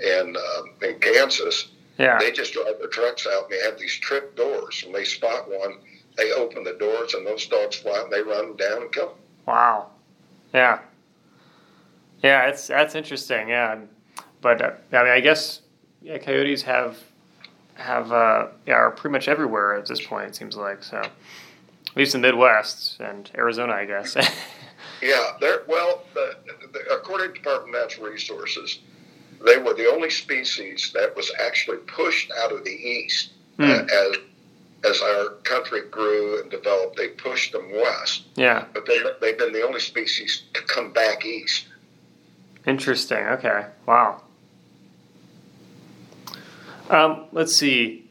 in uh, in Kansas, Yeah. they just drive their trucks out and they have these trip doors. and they spot one, they open the doors and those dogs fly and they run them down and kill them. Wow. Yeah. Yeah, it's that's interesting. Yeah, but uh, I mean, I guess yeah, coyotes have have uh, yeah are pretty much everywhere at this point. It seems like so. At least in the Midwest and Arizona, I guess. *laughs* Yeah, they're well. The, the, according to Department of Natural Resources, they were the only species that was actually pushed out of the east Hmm. uh, as as our country grew and developed. They pushed them west, yeah. but they, they've been the only species to come back east. Interesting. Okay. Wow. Um, let's see.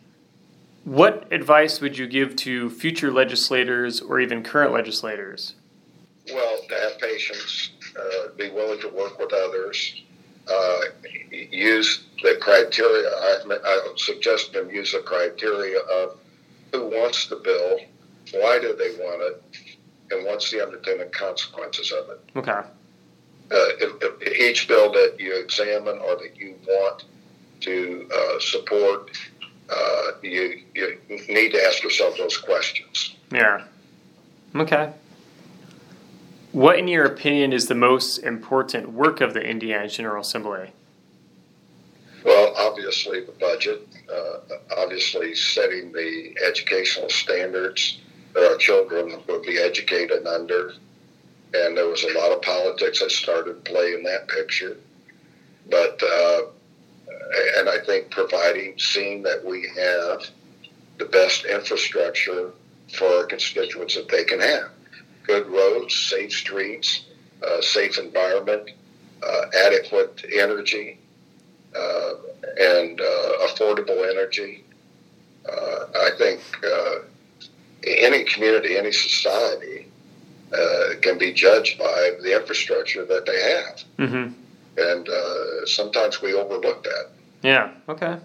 What advice would you give to future legislators or even current legislators? Well, to have patience, uh, be willing to work with others, uh, use the criteria. I, I suggest them use the criteria of who wants the bill, why do they want it, and what's the unintended consequences of it. Okay. Uh, each bill that you examine or that you want to uh, support, uh, you, you need to ask yourself those questions. Yeah. Okay. What, in your opinion, is the most important work of the Indiana General Assembly? Well, obviously the budget, uh, obviously setting the educational standards that our children will be educated under. And there was a lot of politics that started to play in that picture. But, uh, and I think providing, seeing that we have the best infrastructure for our constituents that they can have good roads, safe streets, uh, safe environment, uh, adequate energy, uh, and uh, affordable energy. Uh, I think any community, any society uh, can be judged by the infrastructure that they have. Mm-hmm. And uh, sometimes we overlook that. Yeah. Okay.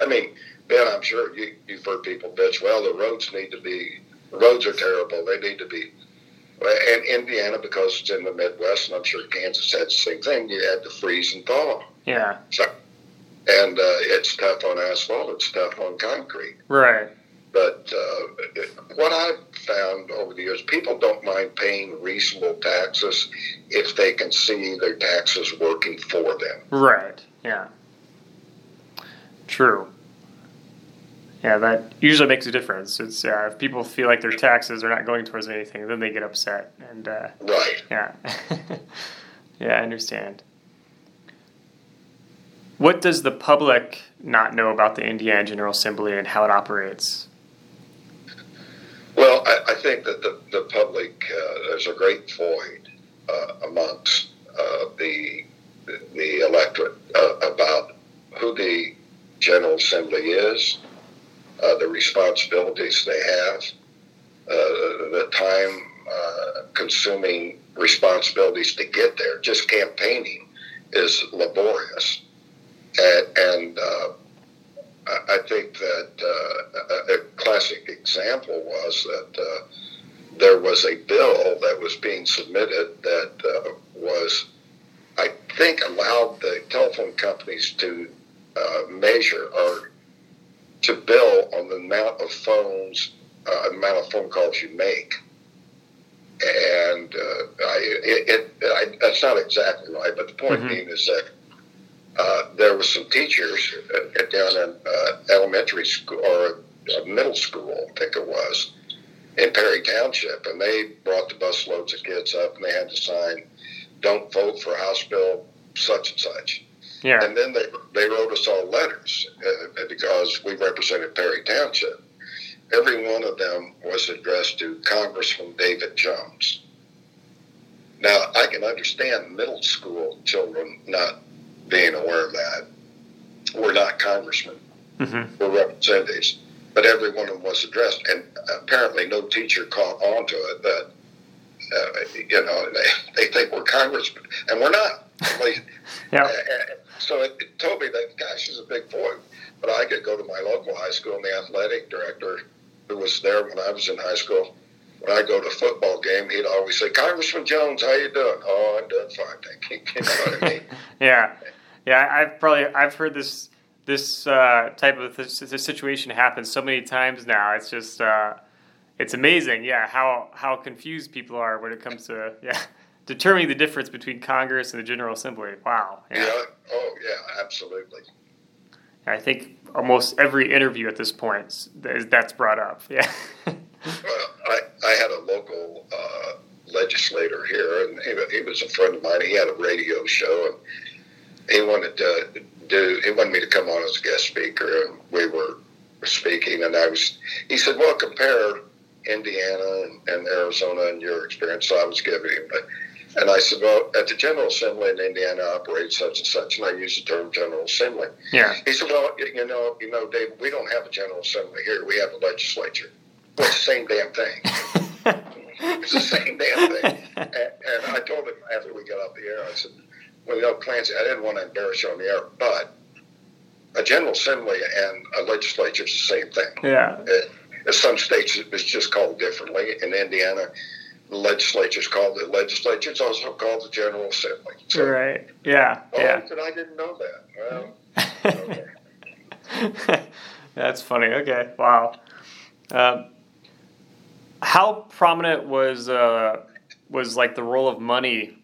I mean, Ben, I'm sure you, you've heard people bitch, well, the roads need to be, roads are terrible. They need to be. And Indiana, because it's in the Midwest, and I'm sure Kansas had the same thing, you had to freeze and thaw. Yeah. So, and uh, it's tough on asphalt, it's tough on concrete. Right. But uh, what I've found over the years, people don't mind paying reasonable taxes if they can see their taxes working for them. Right. Yeah. True. Yeah, that usually makes a difference. It's uh, if people feel like their taxes are not going towards anything, then they get upset. And uh, Right. yeah, *laughs* yeah, I understand. What does the public not know about the Indiana General Assembly and how it operates? Well, I, I think that the, the public, uh, there's a great void uh, amongst uh, the, the electorate uh, about who the General Assembly is, uh, the responsibilities they have, uh, the time consuming responsibilities to get there. Just campaigning is laborious. And, and I I think that uh, a, a classic example was that uh, there was a bill that was being submitted that uh, was, I think, allowed the telephone companies to uh, measure or to bill on the amount of phones, uh, amount of phone calls you make. And uh, I, it, it I, that's not exactly right, but the point mm-hmm. being is that uh, there were some teachers down in uh, elementary school or middle school, I think it was, in Perry Township, and they brought the busloads of kids up, and they had to sign, "Don't vote for House Bill such and such." Yeah. And then they they wrote us all letters uh, because we represented Perry Township. Every one of them was addressed to Congressman David Jones. Now I can understand middle school children not being aware of that. We're not congressmen. Mm-hmm. We're representatives but every one of them was addressed, and apparently no teacher caught on to it that uh, you know they, they think we're congressmen, and we're not. *laughs* yeah. So it, it, told me that gosh, she's a big boy, but I could go to my local high school, and the athletic director who was there when I was in high school. When I go to a football game, he'd always say, "Congressman Jones, how you doing?" "Oh, I'm doing fine, thank you." *laughs* You know what I mean? *laughs* yeah, yeah. I've probably I've heard this this uh, type of this, this, situation happen so many times now. It's just uh, it's amazing, yeah, how how confused people are when it comes to yeah *laughs* determining the difference between Congress and the General Assembly. Wow. Yeah. yeah. Oh yeah, absolutely. I think almost every interview at this point that's brought up. Yeah. *laughs* well, I, I had a local uh, legislator here, and he, he was a friend of mine. He had a radio show, and he wanted to do. He wanted me to come on as a guest speaker, and we were speaking, and I was. He said, "Well, compare Indiana and, and Arizona and your experience." So I was giving him, but. And I said, well, at the General Assembly in Indiana operates such and such, and I use the term General Assembly. Yeah. He said, well, you know, you know, Dave, we don't have a General Assembly here. We have a legislature. Well, it's the same damn thing. *laughs* it's the same damn thing. And, and I told him after we got off the air, I said, well, know, Clancy, I didn't want to embarrass you on the air, but a General Assembly and a legislature is the same thing. Yeah. It, in some states, it's just called differently. In Indiana, the legislature is called the legislature. It's also called the General Assembly. So, right. Yeah. Oh, yeah. I didn't know that. Well, okay. *laughs* That's funny. Okay. Wow. Um, how prominent was uh, was like the role of money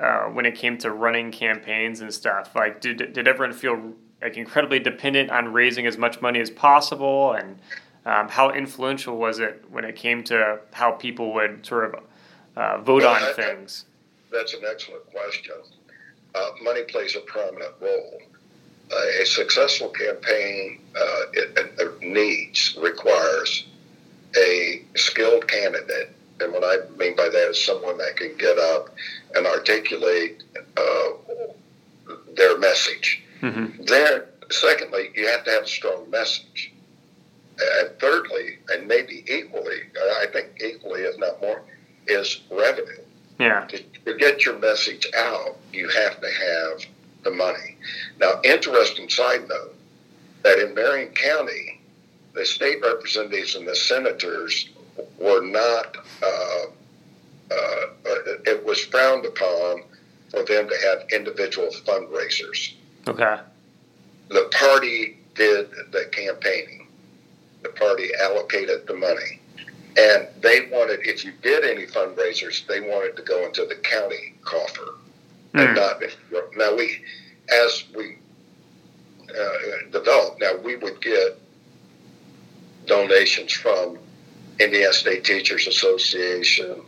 uh, when it came to running campaigns and stuff? Like, did did everyone feel like incredibly dependent on raising as much money as possible, and um, how influential was it when it came to how people would sort of uh, vote well, on I, things? That's an excellent question. Uh, money plays a prominent role. Uh, a successful campaign uh, it, it needs requires a skilled candidate and what I mean by that is someone that can get up and articulate uh, their message. Mm-hmm. Then, secondly, you have to have a strong message. And thirdly, and maybe equally, I think equally, if not more, is revenue. Yeah. To, to get your message out, you have to have the money. Now, interesting side note that in Marion County, the state representatives and the senators were not, uh, uh, it was frowned upon for them to have individual fundraisers. Okay. The party did the campaigning. The party allocated the money. And they wanted, if you did any fundraisers, they wanted to go into the county coffer mm. and hmm. not. Now we, as we uh, developed, now we would get donations from Indiana State Teachers Association,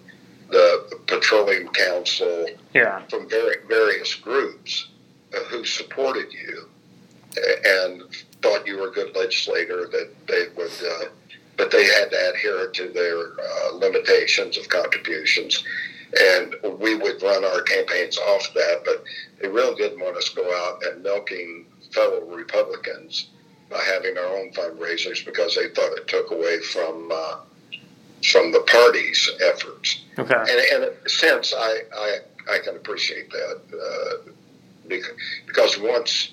the Petroleum Council, yeah. from very, various groups uh, who supported you and thought you were a good legislator that they would, uh, but they had to adhere to their uh, limitations of contributions. And we would run our campaigns off that, but they really didn't want us to go out and milking fellow Republicans by having our own fundraisers because they thought it took away from uh, from the party's efforts. Okay. And, and in a sense, I, I, I can appreciate that uh, because once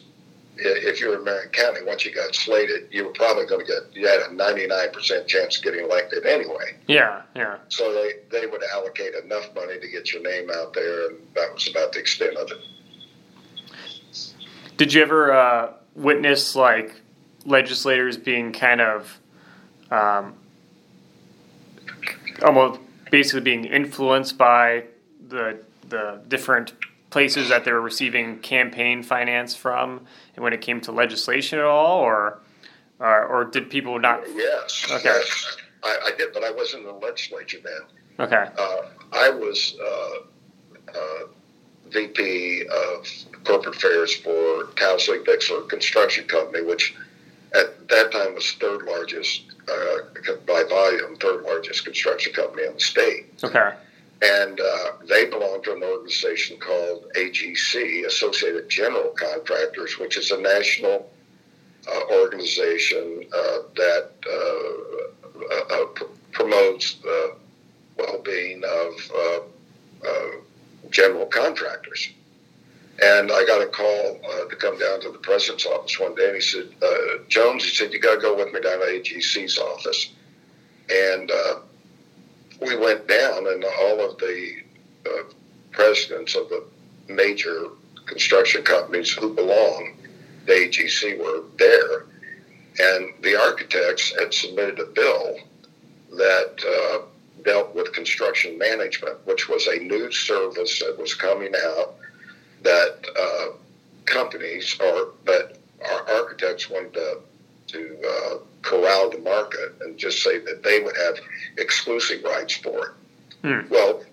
if you were in Marion County, once you got slated, you were probably going to get, you had a 99% chance of getting elected anyway. Yeah, yeah. So they, they would allocate enough money to get your name out there, and that was about the extent of it. Did you ever uh, witness like legislators being kind of um, almost basically being influenced by the the different places that they were receiving campaign finance from, and when it came to legislation at all, or or, or did people not? Yes. Okay. Yes. I, I did, but I wasn't in the legislature then. Okay. Uh, I was uh, uh, VP of corporate affairs for Townsley Bixler Construction Company, which at that time was third largest uh, by volume, third largest construction company in the state. Okay. And uh, they belong to an organization called AGC, Associated General Contractors, which is a national uh, organization uh, that uh, uh, pr- promotes the well-being of general contractors. And I got a call uh, to come down to the president's office one day, and he said, uh, Jones, he said, you got to go with me down to AGC's office. And uh, we went down, and all of the uh, presidents of the major construction companies who belong to AGC were there. And the architects had submitted a bill that uh, dealt with construction management, which was a new service that was coming out that uh, companies or that our architects wanted to, to uh, corral the market and just say that they would have exclusive rights for it. Hmm. Well,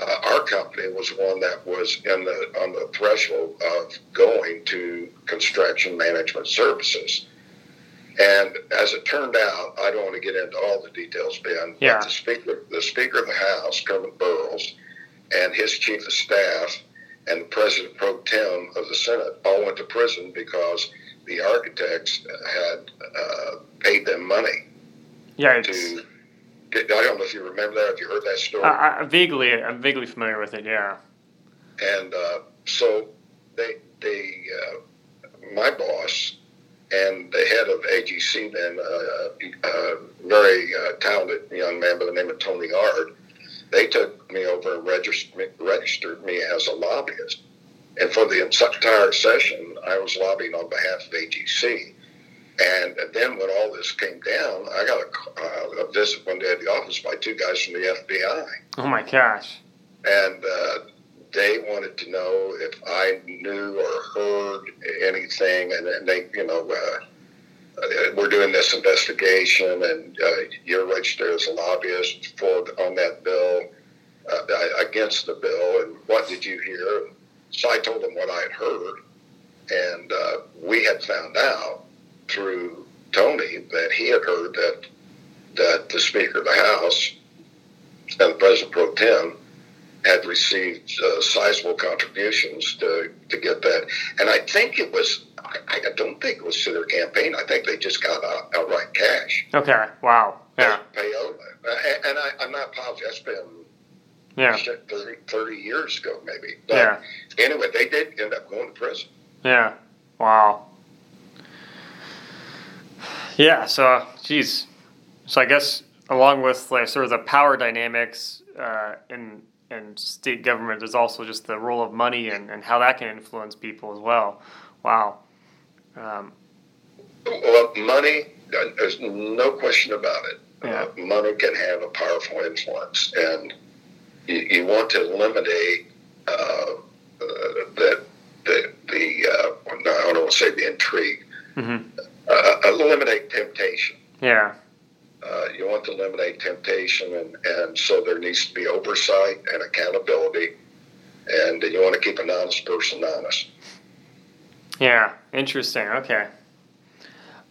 uh, our company was one that was in the on the threshold of going to construction management services. And as it turned out, I don't want to get into all the details, Ben. Yeah. But the speaker, the Speaker of the House, Kermit Burrous, and his chief of staff, and the President pro tem of the Senate all went to prison because the architects had uh, paid them money Yeah. to. I don't know if you remember that. If you heard that story. I, I vaguely, I'm vaguely familiar with it. Yeah. And uh, so they, they, uh, my boss and the head of AGC, then uh, a very uh, talented young man by the name of Tony Ard, they took me over and registered, registered me as a lobbyist. And for the entire session, I was lobbying on behalf of AGC. And then when all this came down, I got a, uh, a visit one day at the office by two guys from the FBI. Oh my gosh. And uh, they wanted to know if I knew or heard anything, and, and they, you know, uh, we're doing this investigation, and uh, you're registered as a lobbyist for on that bill uh, against the bill, and what did you hear? So I told them what I had heard, and uh, we had found out through Tony that he had heard that that the Speaker of the House and the President pro tem had received uh, sizable contributions to, to get that. And I think it was, I, I don't think it was to their campaign. I think they just got out, outright cash. Okay. Wow. Yeah. Payola. And I, I'm not positive. That's been Yeah. 30, 30 years ago, maybe. But Yeah. anyway, they did end up going to prison. Yeah. Wow. Yeah. So, geez. So I guess along with like sort of the power dynamics uh, in in state government, there's also just the role of money and, and how that can influence people as well. Wow. Um, Well, money, uh, there's no question about it. Yeah. Uh, money can have a powerful influence, and you, you want to eliminate uh, uh, the the the uh, I don't want to say the intrigue. mhm. Uh, eliminate temptation. Yeah. Uh, you want to eliminate temptation, and, and so there needs to be oversight and accountability, and you want to keep an honest person honest. Yeah, interesting. Okay.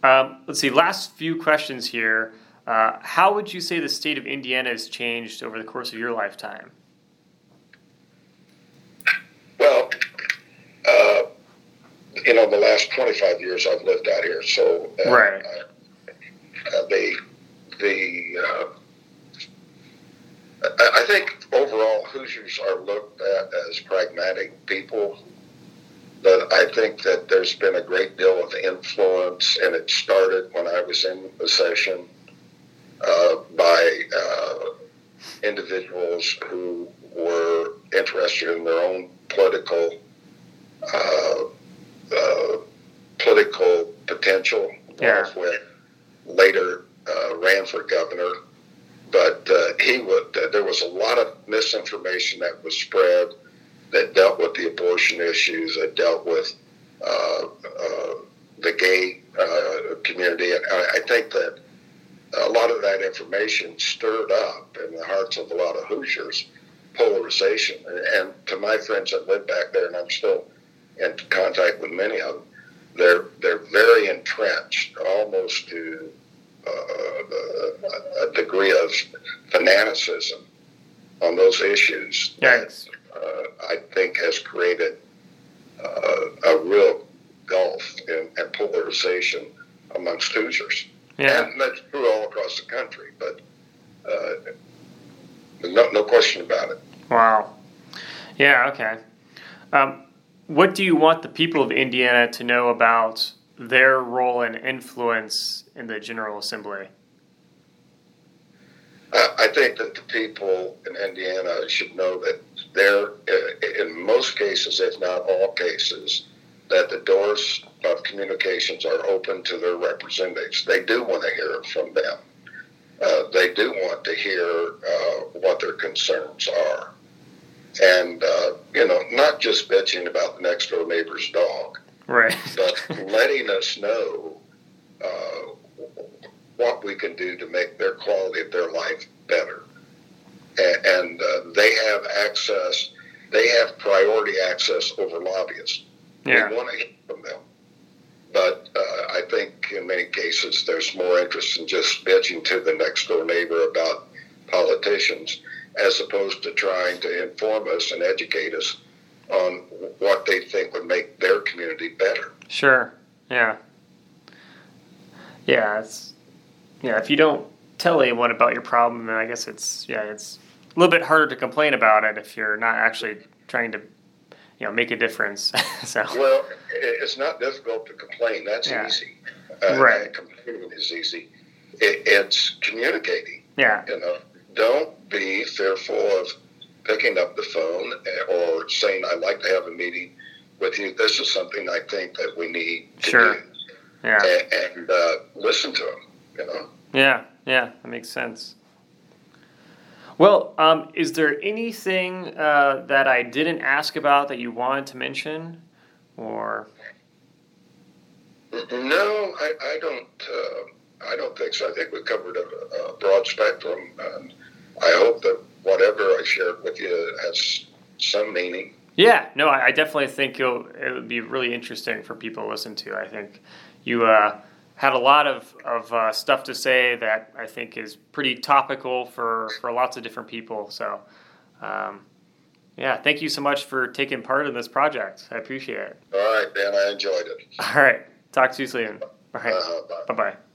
Um, let's see. Last few questions here. Uh, how would you say the state of Indiana has changed over the course of your lifetime? Well, uh, you know, the last 25 years I've lived out here, so uh, Right. Uh, the the uh, I, think overall Hoosiers are looked at as pragmatic people, but I think that there's been a great deal of influence, and it started when I was in the session uh, by uh, individuals who were interested in their own political uh, uh political potential. Yeah. With later uh, ran for governor, but uh, he would. there was a lot of misinformation that was spread that dealt with the abortion issues, that dealt with the gay community, and I, I think that a lot of that information stirred up in the hearts of a lot of Hoosiers polarization. And to my friends that live back there, and I'm still in contact with many of them, they're they're very entrenched, almost to uh, a degree of fanaticism on those issues. Yes. That, uh, I think has created uh, a real gulf and polarization amongst Hoosiers. Yeah. And that's true all across the country, but uh, no, no question about it. Wow. Yeah, okay. Um, what do you want the people of Indiana to know about their role and influence in the General Assembly? I think that the people in Indiana should know that they're, uh, in most cases, if not all cases, that the doors of communications are open to their representatives. They do want to hear from them. Uh, they do want to hear uh, what their concerns are. And, uh, you know, not just bitching about the next door neighbor's dog, right. *laughs* but letting us know uh, what we can do to make their quality of their life better. And, and uh, they have access, they have priority access over lobbyists. Yeah. We want to hear from them. But uh, I think in many cases there's more interest in just bitching to the next door neighbor about politicians as opposed to trying to inform us and educate us on what they think would make their community better. Sure. Yeah. Yeah. It's yeah. If you don't tell anyone about your problem, then I guess it's yeah. It's a little bit harder to complain about it if you're not actually trying to you know make a difference. *laughs* so well, it's not difficult to complain. That's yeah. easy. Uh, right. Complaining is easy. It, it's communicating. Yeah. You know, don't be fearful of picking up the phone or saying, "I'd like to have a meeting with you. This is something I think that we need to sure. do." Yeah. And, and uh, listen to them. You know. Yeah. Yeah. That makes sense. Well, um, is there anything uh, that I didn't ask about that you wanted to mention, or? No, I, I don't. Uh, I don't think so. I think we covered a, a, broad spectrum, and I hope that whatever I shared with you has some meaning. Yeah, no, I, I definitely think you'll. It would be really interesting for people to listen to. I think you. Uh, had a lot of, of uh, stuff to say that I think is pretty topical for, for lots of different people. So, um, yeah, thank you so much for taking part in this project. I appreciate it. All right, Dan, I enjoyed it. All right, talk to you soon. All right, uh, bye bye.